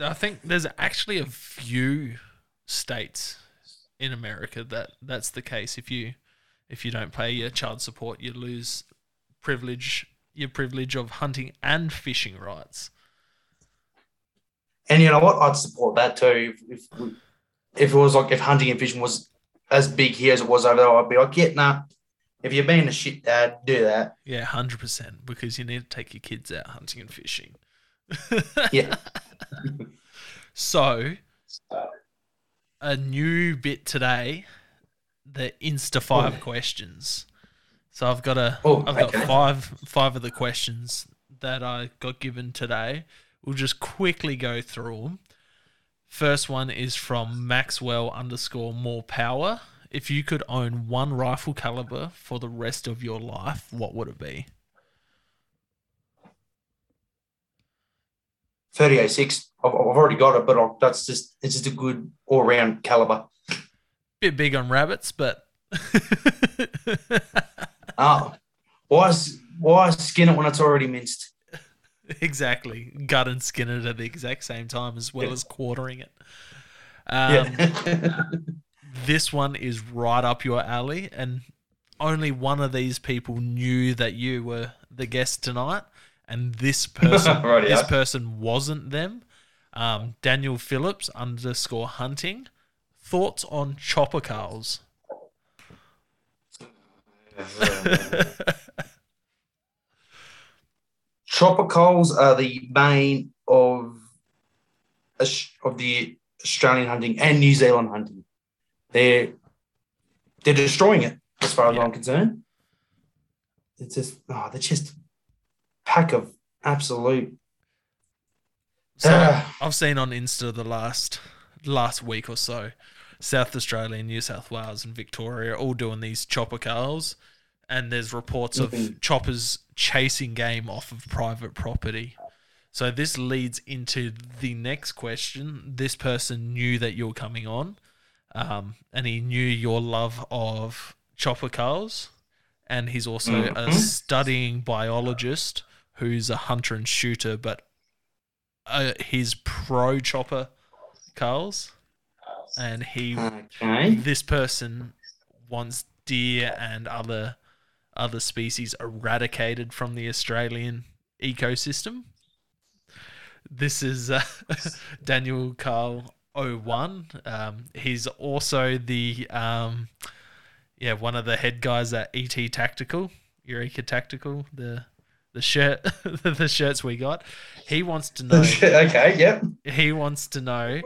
I think there's actually a few states in America that that's the case. If you if you don't pay your child support, you lose privilege your privilege of hunting and fishing rights. And you know what? I'd support that too. If if, if it was like if hunting and fishing was as big here as it was over there, I'd be like, yeah, nah. If you're being a shit dad, do that. Yeah, hundred percent. Because you need to take your kids out hunting and fishing. Yeah. So, a new bit today the Insta five oh. questions. So I've got a Oh, have got five five of the questions that I got given today. We'll just quickly go through them. First one is from Maxwell underscore more power. If you could own one rifle caliber for the rest of your life, what would it be? 38.6. I've, I've already got it, but I'll, that's just it's just a good all round caliber. Bit big on rabbits, but Oh, why why skin it when it's already minced? Exactly. Gut and skin it at the exact same time as well Yeah. as quartering it. Um, yeah. this one is right up your alley, and only one of these people knew that you were the guest tonight, and this person, Rightio. this person wasn't them. Um, Daniel Phillips underscore hunting. Thoughts on chopper culls? Chopper culls are the main of of the Australian hunting and New Zealand hunting. They're they're destroying it as far as Yeah. I'm concerned. It's just oh, they're just pack of absolute. So Ah. I've seen on Insta the last last week or so, South Australia, New South Wales, and Victoria all doing these chopper culls, and there's reports of Mhm. choppers chasing game off of private property. So this leads into the next question. This person knew that you were coming on, um, and he knew your love of chopper culls, and he's also a Mhm. studying biologist who's a hunter and shooter, but uh, he's pro chopper culls, and he Okay. this person wants deer and other other species eradicated from the Australian ecosystem. This is uh, Daniel Carl 01. Um, he's also the um, yeah one of the head guys at ET Tactical, Eureka Tactical, the the shirt the shirts we got. He wants to know okay. Yep. he wants to know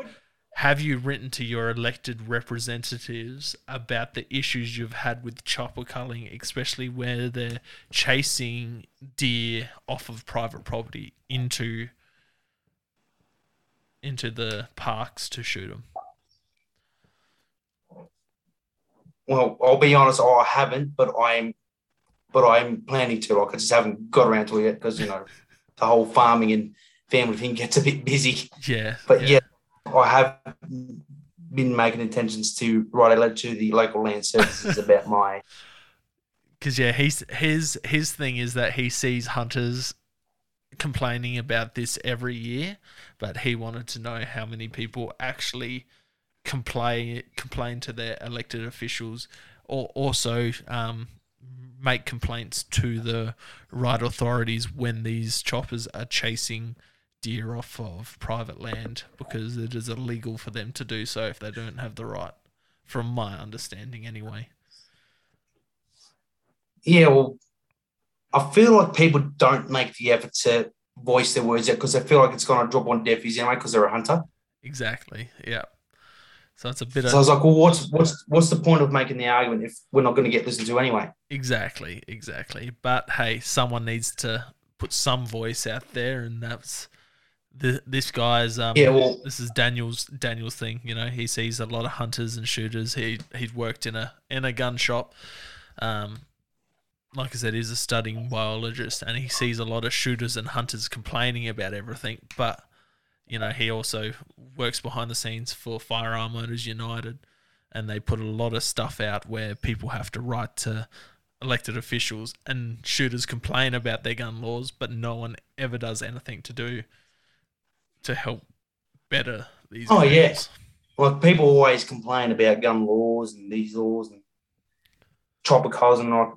have you written to your elected representatives about the issues you've had with chopper culling, especially where they're chasing deer off of private property into into the parks to shoot them? Well, I'll be honest. I haven't, but I'm, but I'm planning to. Like, I just haven't got around to it yet because you know, the whole farming and family thing gets a bit busy. Yeah, But yeah, I have been making intentions to write a letter to the local land services about my. because yeah, he's his his thing is that he sees hunters complaining about this every year, but he wanted to know how many people actually complain complain to their elected officials, or also um, make complaints to the right authorities when these choppers are chasing deer off of private land because it is illegal for them to do so if they don't have the right, from my understanding anyway. Yeah, well, I feel like people don't make the effort to voice their words out because they feel like it's going to drop on deaf ears anyway because they're a hunter. Exactly. Yeah. So it's a bit So I was like, well, what's what's what's the point of making the argument if we're not going to get listened to anyway? exactly, exactly. But hey, someone needs to put some voice out there, and that's the this guy's. Um, Yeah, well, this is Daniel's Daniel's thing. You know, he sees a lot of hunters and shooters. He he'd worked in a in a gun shop. Um, like I said, he's a studying biologist, and he sees a lot of shooters and hunters complaining about everything. But you know, he also works behind the scenes for Firearm Owners United, and they put a lot of stuff out where people have to write to elected officials, and shooters complain about their gun laws, but no one ever does anything to do to help better these. Oh, yeah. like people always complain about gun laws and these laws and chopper culls and like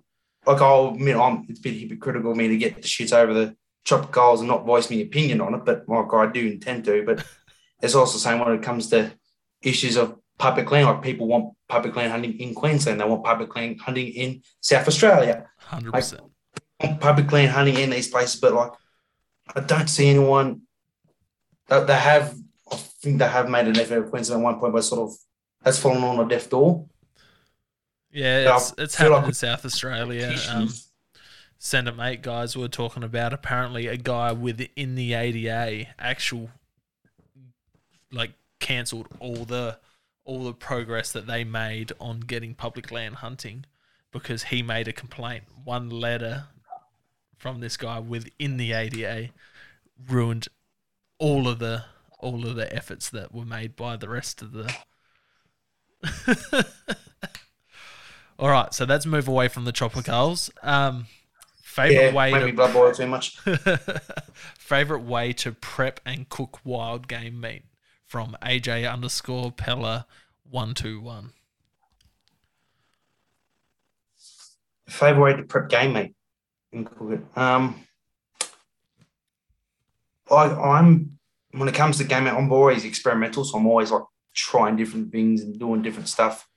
like I'll admit I'm it's a bit hypocritical of me to get the shit over the chopper culls and not voice my opinion on it, but like I do intend to. But it's also the same when it comes to issues of public land. Like people want public land hunting in Queensland, they want public land hunting in South Australia, Hundred percent. public land hunting in these places. But like I don't see anyone that they have. I think they have made an effort at Queensland at one point, but sort of that's fallen on a deaf door. Yeah, it's, it's happened like in South Australia. Um, Send it, mate. Guys, we are talking about apparently a guy within the ADA actual like cancelled all the all the progress that they made on getting public land hunting because he made a complaint. One letter from this guy within the ADA ruined all of the all of the efforts that were made by the rest of the All right, so let's move away from the tropicals. Um, favorite yeah, way to blood boil too much. favorite way to prep and cook wild game meat from AJ underscore Pella one two one. Favorite way to prep game meat and cook it. Um, I, I'm when it comes to game meat, I'm always experimental, so I'm always like trying different things and doing different stuff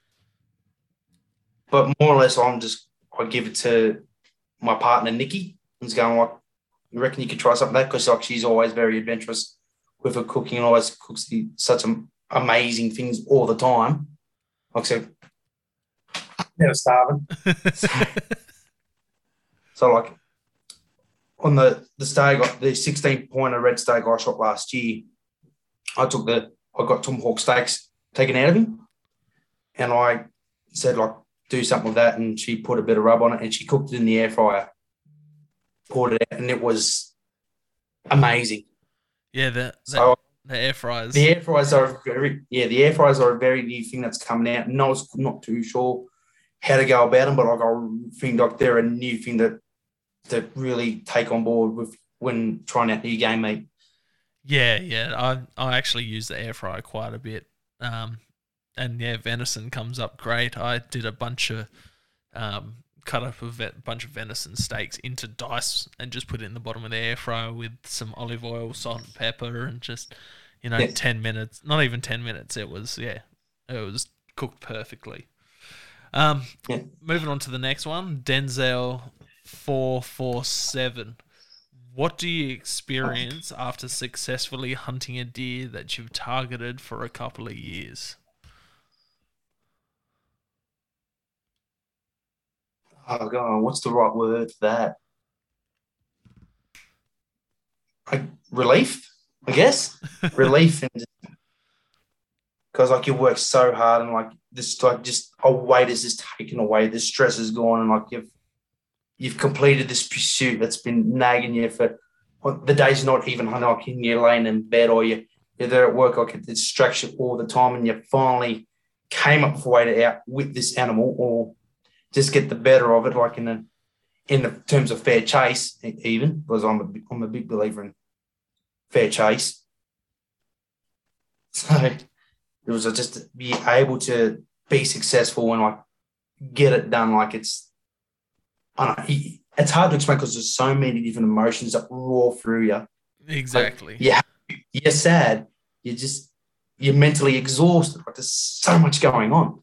but more or less, I'm just I give it to my partner Nikki, who's going like, "You reckon you could try something like that?" Because like she's always very adventurous with her cooking and always cooks the, such amazing things all the time. Like so, said, never starving. so, so, like on the the stag, the 16 pointer red stag I shot last year, I took the I got tomahawk steaks taken out of him, and I said like do something with that. And she put a bit of rub on it and she cooked it in the air fryer, poured it out, and it was amazing. Yeah, the, the, so, the air fryers. The air fryers are very, yeah, the air fryers are a very new thing that's coming out. And I was not too sure how to go about them, but like I think like they're a new thing that to really take on board with when trying out new game meat. Yeah, yeah, I I actually use the air fryer quite a bit. Um, and yeah, venison comes up great. I did a bunch of um, cut up a vet, bunch of venison steaks into dice and just put it in the bottom of the air fryer with some olive oil, salt, and pepper, and just you know, yes. ten minutes. Not even ten minutes. It was yeah, it was cooked perfectly. Um, yeah. moving on to the next one, Denzel four four seven. What do you experience oh. after successfully hunting a deer that you've targeted for a couple of years? oh god, what's the right word for that? I, relief, I guess. relief and because like you work so hard and like this like just a weight is just taken away, the stress is gone, and like you've you've completed this pursuit that's been nagging you for the day's not even like in your lane in bed or you you're there at work like it distracts you all the time and you finally came up with a way to out with this animal or just get the better of it, like in in the terms of fair chase, even because I'm a I'm a big believer in fair chase. So it was just be able to be successful and like get it done. Like it's, know, it's hard to explain because there's so many different emotions that roar through you. Exactly. Like, yeah, you're sad. You're just you're mentally exhausted. Like there's so much going on.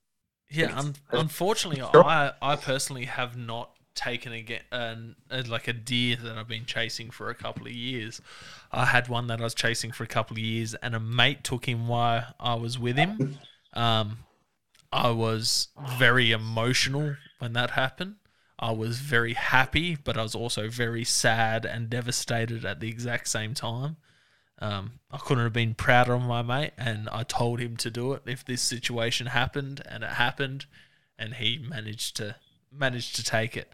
Yeah, un- unfortunately, I I personally have not taken again an, like a deer that I've been chasing for a couple of years. I had one that I was chasing for a couple of years, and a mate took him while I was with him. Um, I was very emotional when that happened. I was very happy, but I was also very sad and devastated at the exact same time. Um, I couldn't have been prouder of my mate, and I told him to do it if this situation happened, and it happened, and he managed to managed to take it.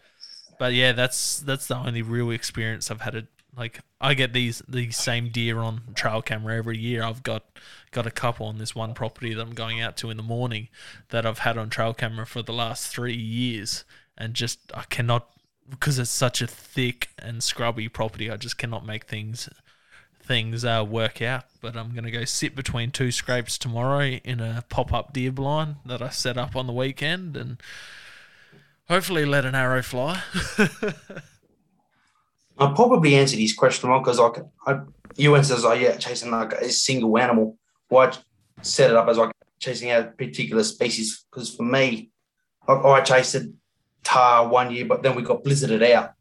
But yeah, that's that's the only real experience I've had. It like I get these these same deer on trail camera every year. I've got got a couple on this one property that I'm going out to in the morning that I've had on trail camera for the last three years, and just I cannot because it's such a thick and scrubby property. I just cannot make things things uh, work out. But I'm to go sit between two scrapes tomorrow in a pop up deer blind that I set up on the weekend and hopefully let an arrow fly. I probably answered his question wrong because like I, you answered like yeah chasing like a single animal. Why set it up as like chasing a particular species? Because for me, I, I chased tahr one year, but then we got blizzarded out.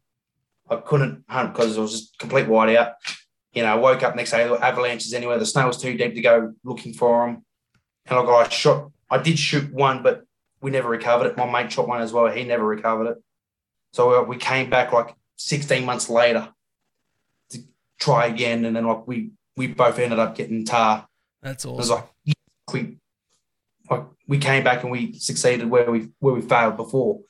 I couldn't hunt because it was just complete whiteout you know, I woke up next day, avalanches anywhere. The snow was too deep to go looking for them. And like I shot, I did shoot one, but we never recovered it. My mate shot one as well. He never recovered it. So uh, we came back like 16 months later to try again, and then like we we both ended up getting tahr. That's all. It was like we like we came back and we succeeded where we where we failed before.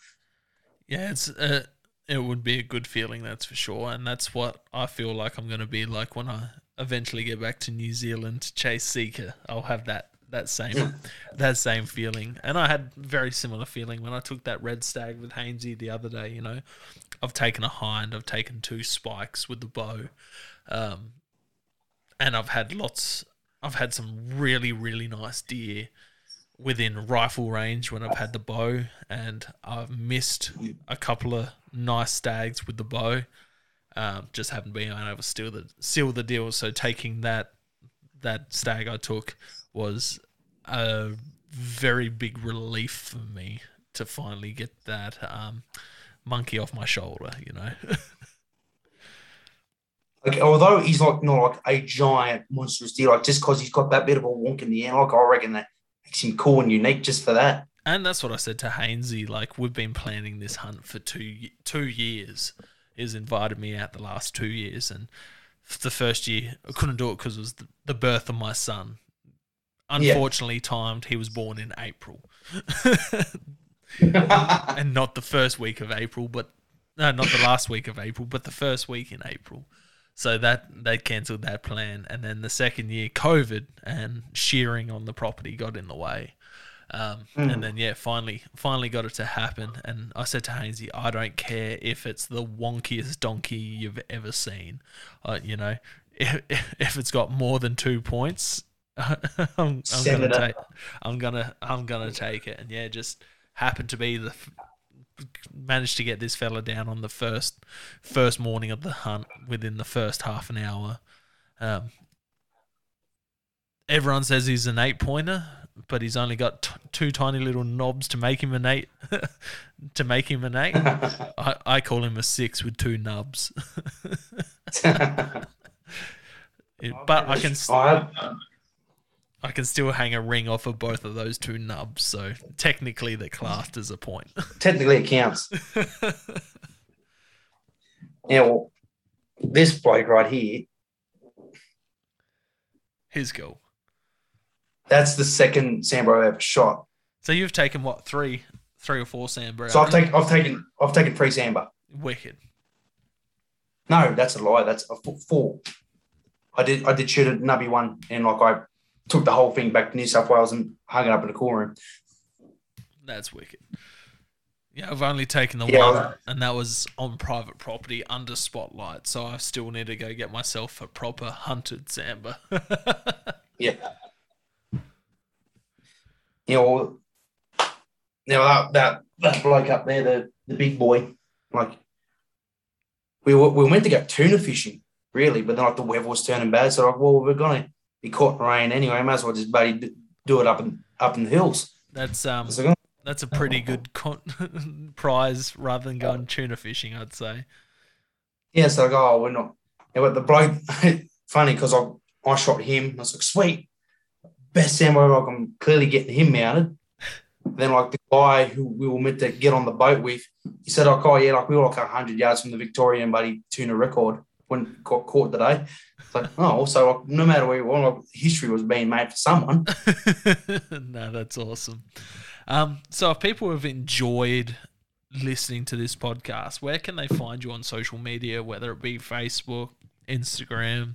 Yeah, it's uh, it would be a good feeling, that's for sure, and that's what I feel like I'm going to be like when I eventually get back to New Zealand to chase sika. I'll have that that same that same feeling, and I had very similar feeling when I took that red stag with Hainsey the other day. You know, I've taken a hind, I've taken two spikes with the bow, um, and I've had lots. I've had some really really nice deer within rifle range when I've had the bow, and I've missed a couple of nice stags with the bow. Um, just haven't been able to seal the seal the deal. So taking that that stag I took was a very big relief for me to finally get that um, monkey off my shoulder. You know, Like although he's like not like a giant monstrous deer, like just because he's got that bit of a wonk in the air, like I reckon that makes him cool and unique just for that. And that's what I said to Hainsey. Like we've been planning this hunt for two two years. He's invited me out the last two years, and the first year I couldn't do it because it was the, the birth of my son. Unfortunately, timed. He was born in April, and not the first week of April, but no, not the last week of April, but the first week in April. So that they cancelled that plan, and then the second year, COVID and shearing on the property got in the way. Um, Mm. And then yeah, finally, finally got it to happen. And I said to Hainsey, I don't care if it's the wonkiest donkey you've ever seen. Uh, you know, if, if it's got more than two points, I'm, I'm gonna up. take. I'm gonna I'm gonna take it. And yeah, just happened to be the managed to get this fella down on the first first morning of the hunt within the first half an hour. Um, everyone says he's an eight pointer, but he's only got t- two tiny little knobs to make him an eight. to make him an eight, I, I call him a six with two nubs. It- but I can I, I can still hang a ring off of both of those two nubs, so technically they're classed as a point. technically it counts. Yeah, well, this bloke right here, His goal. that's the second Sambar I've ever shot. So you've taken what three, three or four Sambar? So I've taken I've taken I've taken three Sambar. wicked. No, that's a lie. That's a f- four. I did I did shoot a nubby one and like I took the whole thing back to New South Wales and hung it up in the cool room. That's wicked. Yeah, I've only taken the Yeah, one, and that was on private property under spotlight. So I still need to go get myself a proper hunted sambar. Yeah. You know, you know that, that that bloke up there, the the big boy, like we were, we meant to go tuna fishing, really, but then like the weather was turning bad, so like, well, we're gonna be caught in rain anyway. Might as well just buddy do it up in up in the hills. that's um, that's a pretty good con- prize rather than going tuna fishing. I'd say. yeah, so like, oh, we're not. Yeah, but the bloke, funny because I I shot him. I was like, sweet, best ammo. Like I'm clearly getting him mounted. Then like the guy who we were meant to get on the boat with, he said, like, oh yeah, like we were like hundred yards from the Victorian buddy tuna record when got caught today. It's like, oh, also no matter where you were, history was being made for someone. no, that's awesome. Um, so if people have enjoyed listening to this podcast, where can they find you on social media, whether it be Facebook, Instagram?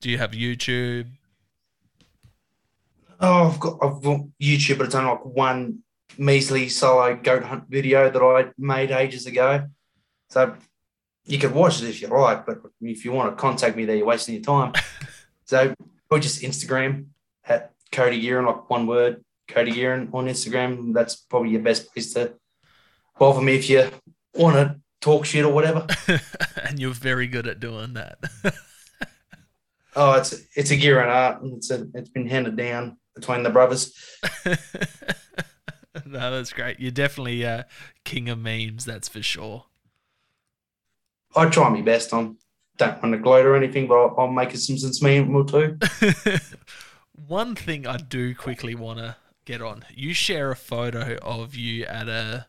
Do you have YouTube? Oh, I've got I've got YouTube, but it's only like one measly solo goat hunt video that I made ages ago. So you could watch it if you like, but if you want to contact me there, you're wasting your time. so or just Instagram at Cody Gearon, like one word, Cody Gearon on Instagram. That's probably your best place to bother me if you want to talk shit or whatever. and you're very good at doing that. Oh, it's it's a Gearon art, and it's a, it's been handed down between the brothers. no, that's great. You're definitely uh, king of memes, that's for sure. I try my best. I don't want to gloat or anything, but I'll, I'll make a Simpsons meme or two. One thing I do quickly want to get on. You share a photo of you at a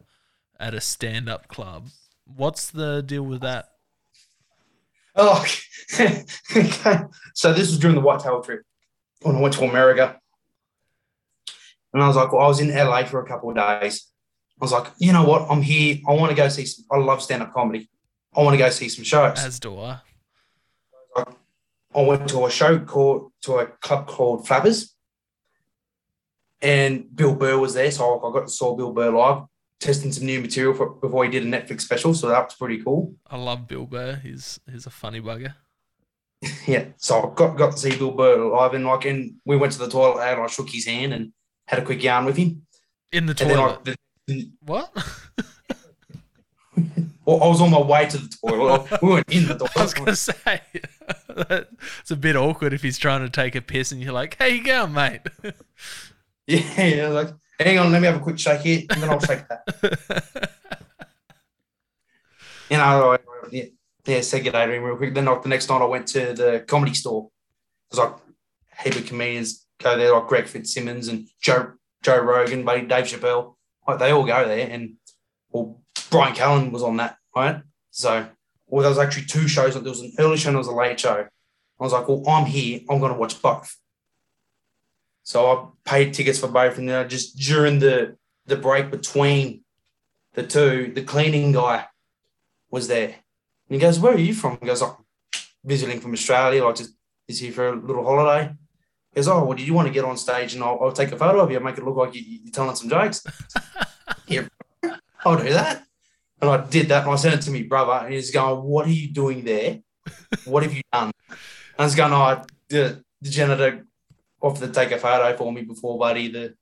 at a stand up club. What's the deal with that? Oh, okay. So this was during the whitetail trip when I went to America. And I was like, well, I was in LA for a couple of days. I was like, you know what? I'm here. I want to go see some, I love stand up comedy. I want to go see some shows. As do I. I went to a show called, to a club called Flappers. And Bill Burr was there. So I got to saw Bill Burr live testing some new material for, before he did a Netflix special. So that was pretty cool. I love Bill Burr. He's he's a funny bugger. yeah. So I got, got to see Bill Burr live and like and we went to the toilet and I shook his hand and had a quick yarn with him. In the toilet. I, the, what? I was on my way to the toilet. we weren't in the toilet. I was gonna say it's a bit awkward if he's trying to take a piss and you're like, "Hey, you going, mate?" Yeah, yeah, like, hang on, let me have a quick shake here, and then I'll shake that. You know, I- yeah, yeah, say good day to him real quick. Then like the next night I went to the comedy store. There's like a heap of comedians go there, like Greg Fitzsimmons and Joe Joe Rogan, buddy Dave Chappelle. Like they all go there, and well, Bryan Callen was on that, right? So, well, there was actually two shows. There was an early show and there was a late show. I was like, well, I'm here. I'm going to watch both. So I paid tickets for both, and then I just during the the break between the two, the cleaning guy was there, and he goes, "Where are you from?" He goes, "I'm visiting from Australia. Like, just is here for a little holiday." He goes, "Oh, well, do you want to get on stage and I'll, I'll take a photo of you, make it look like you, you're telling some jokes?" yeah, I'll do that. And I did that, and I sent it to me brother, and he's going, "What are you doing there? What have you done?" And I was going, "Oh, the the janitor offered to take a photo for me before, buddy. The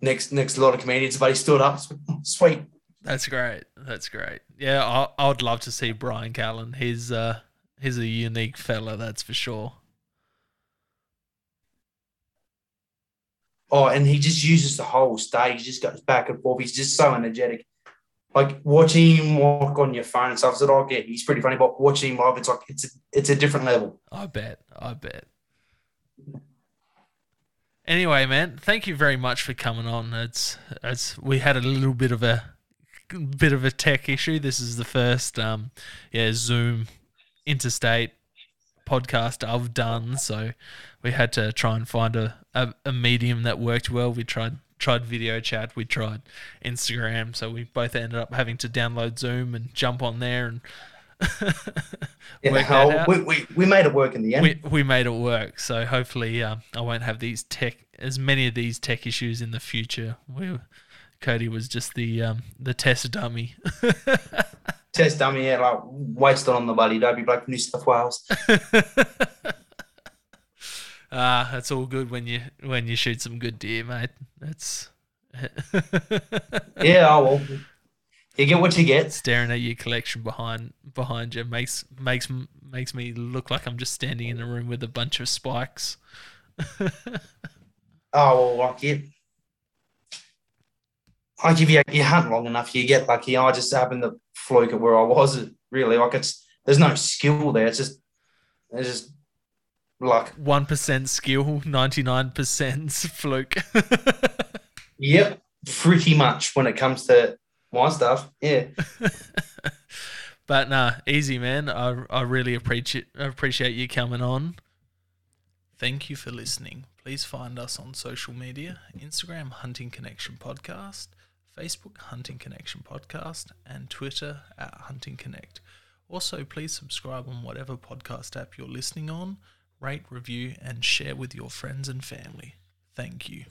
next next lot of comedians, buddy stood up. Sweet. That's great. That's great. Yeah, I, I would love to see Bryan Callen. He's uh he's a unique fella, that's for sure. Oh, and he just uses the whole stage. He just goes back and forth. He's just so energetic. Like watching him walk on your phone and stuff. I said, "Oh, yeah, he's pretty funny." But watching him live, it's like it's a, it's a different level. I bet. I bet. Anyway, man, thank you very much for coming on. It's it's we had a little bit of a bit of a tech issue. This is the first um yeah, Zoom interstate podcast I've done, so we had to try and find a, a, a medium that worked well. We tried tried video chat, we tried Instagram, so we both ended up having to download Zoom and jump on there and Yeah, work that out we, we, we made it work in the end. we, we made it work. So hopefully, um, I won't have these tech as many of these tech issues in the future. We, Cody was just the um, the test dummy. Test dummy, yeah, like wasted on the bloody Dobie Black from New South Wales. Ah, that's all good when you when you shoot some good deer, mate. That's yeah, oh well. You get what you get. staring at your collection behind behind you makes makes makes me look like I'm just standing in a room with a bunch of spikes. Oh well, like you. Like if you, you hunt long enough, you get lucky. I just happened to fluke at where I was. Really, like it's there's no skill there. It's just it's just luck. One percent skill, ninety nine percent fluke. Yep, pretty much when it comes to my stuff. Yeah. But nah, easy man. I I really appreciate appreciate you coming on. Thank you for listening. Please find us on social media: Instagram Hunting Connection Podcast, Facebook Hunting Connection Podcast, and Twitter at Hunting Connect. Also, please subscribe on whatever podcast app you're listening on. Rate, review, and share with your friends and family. Thank you.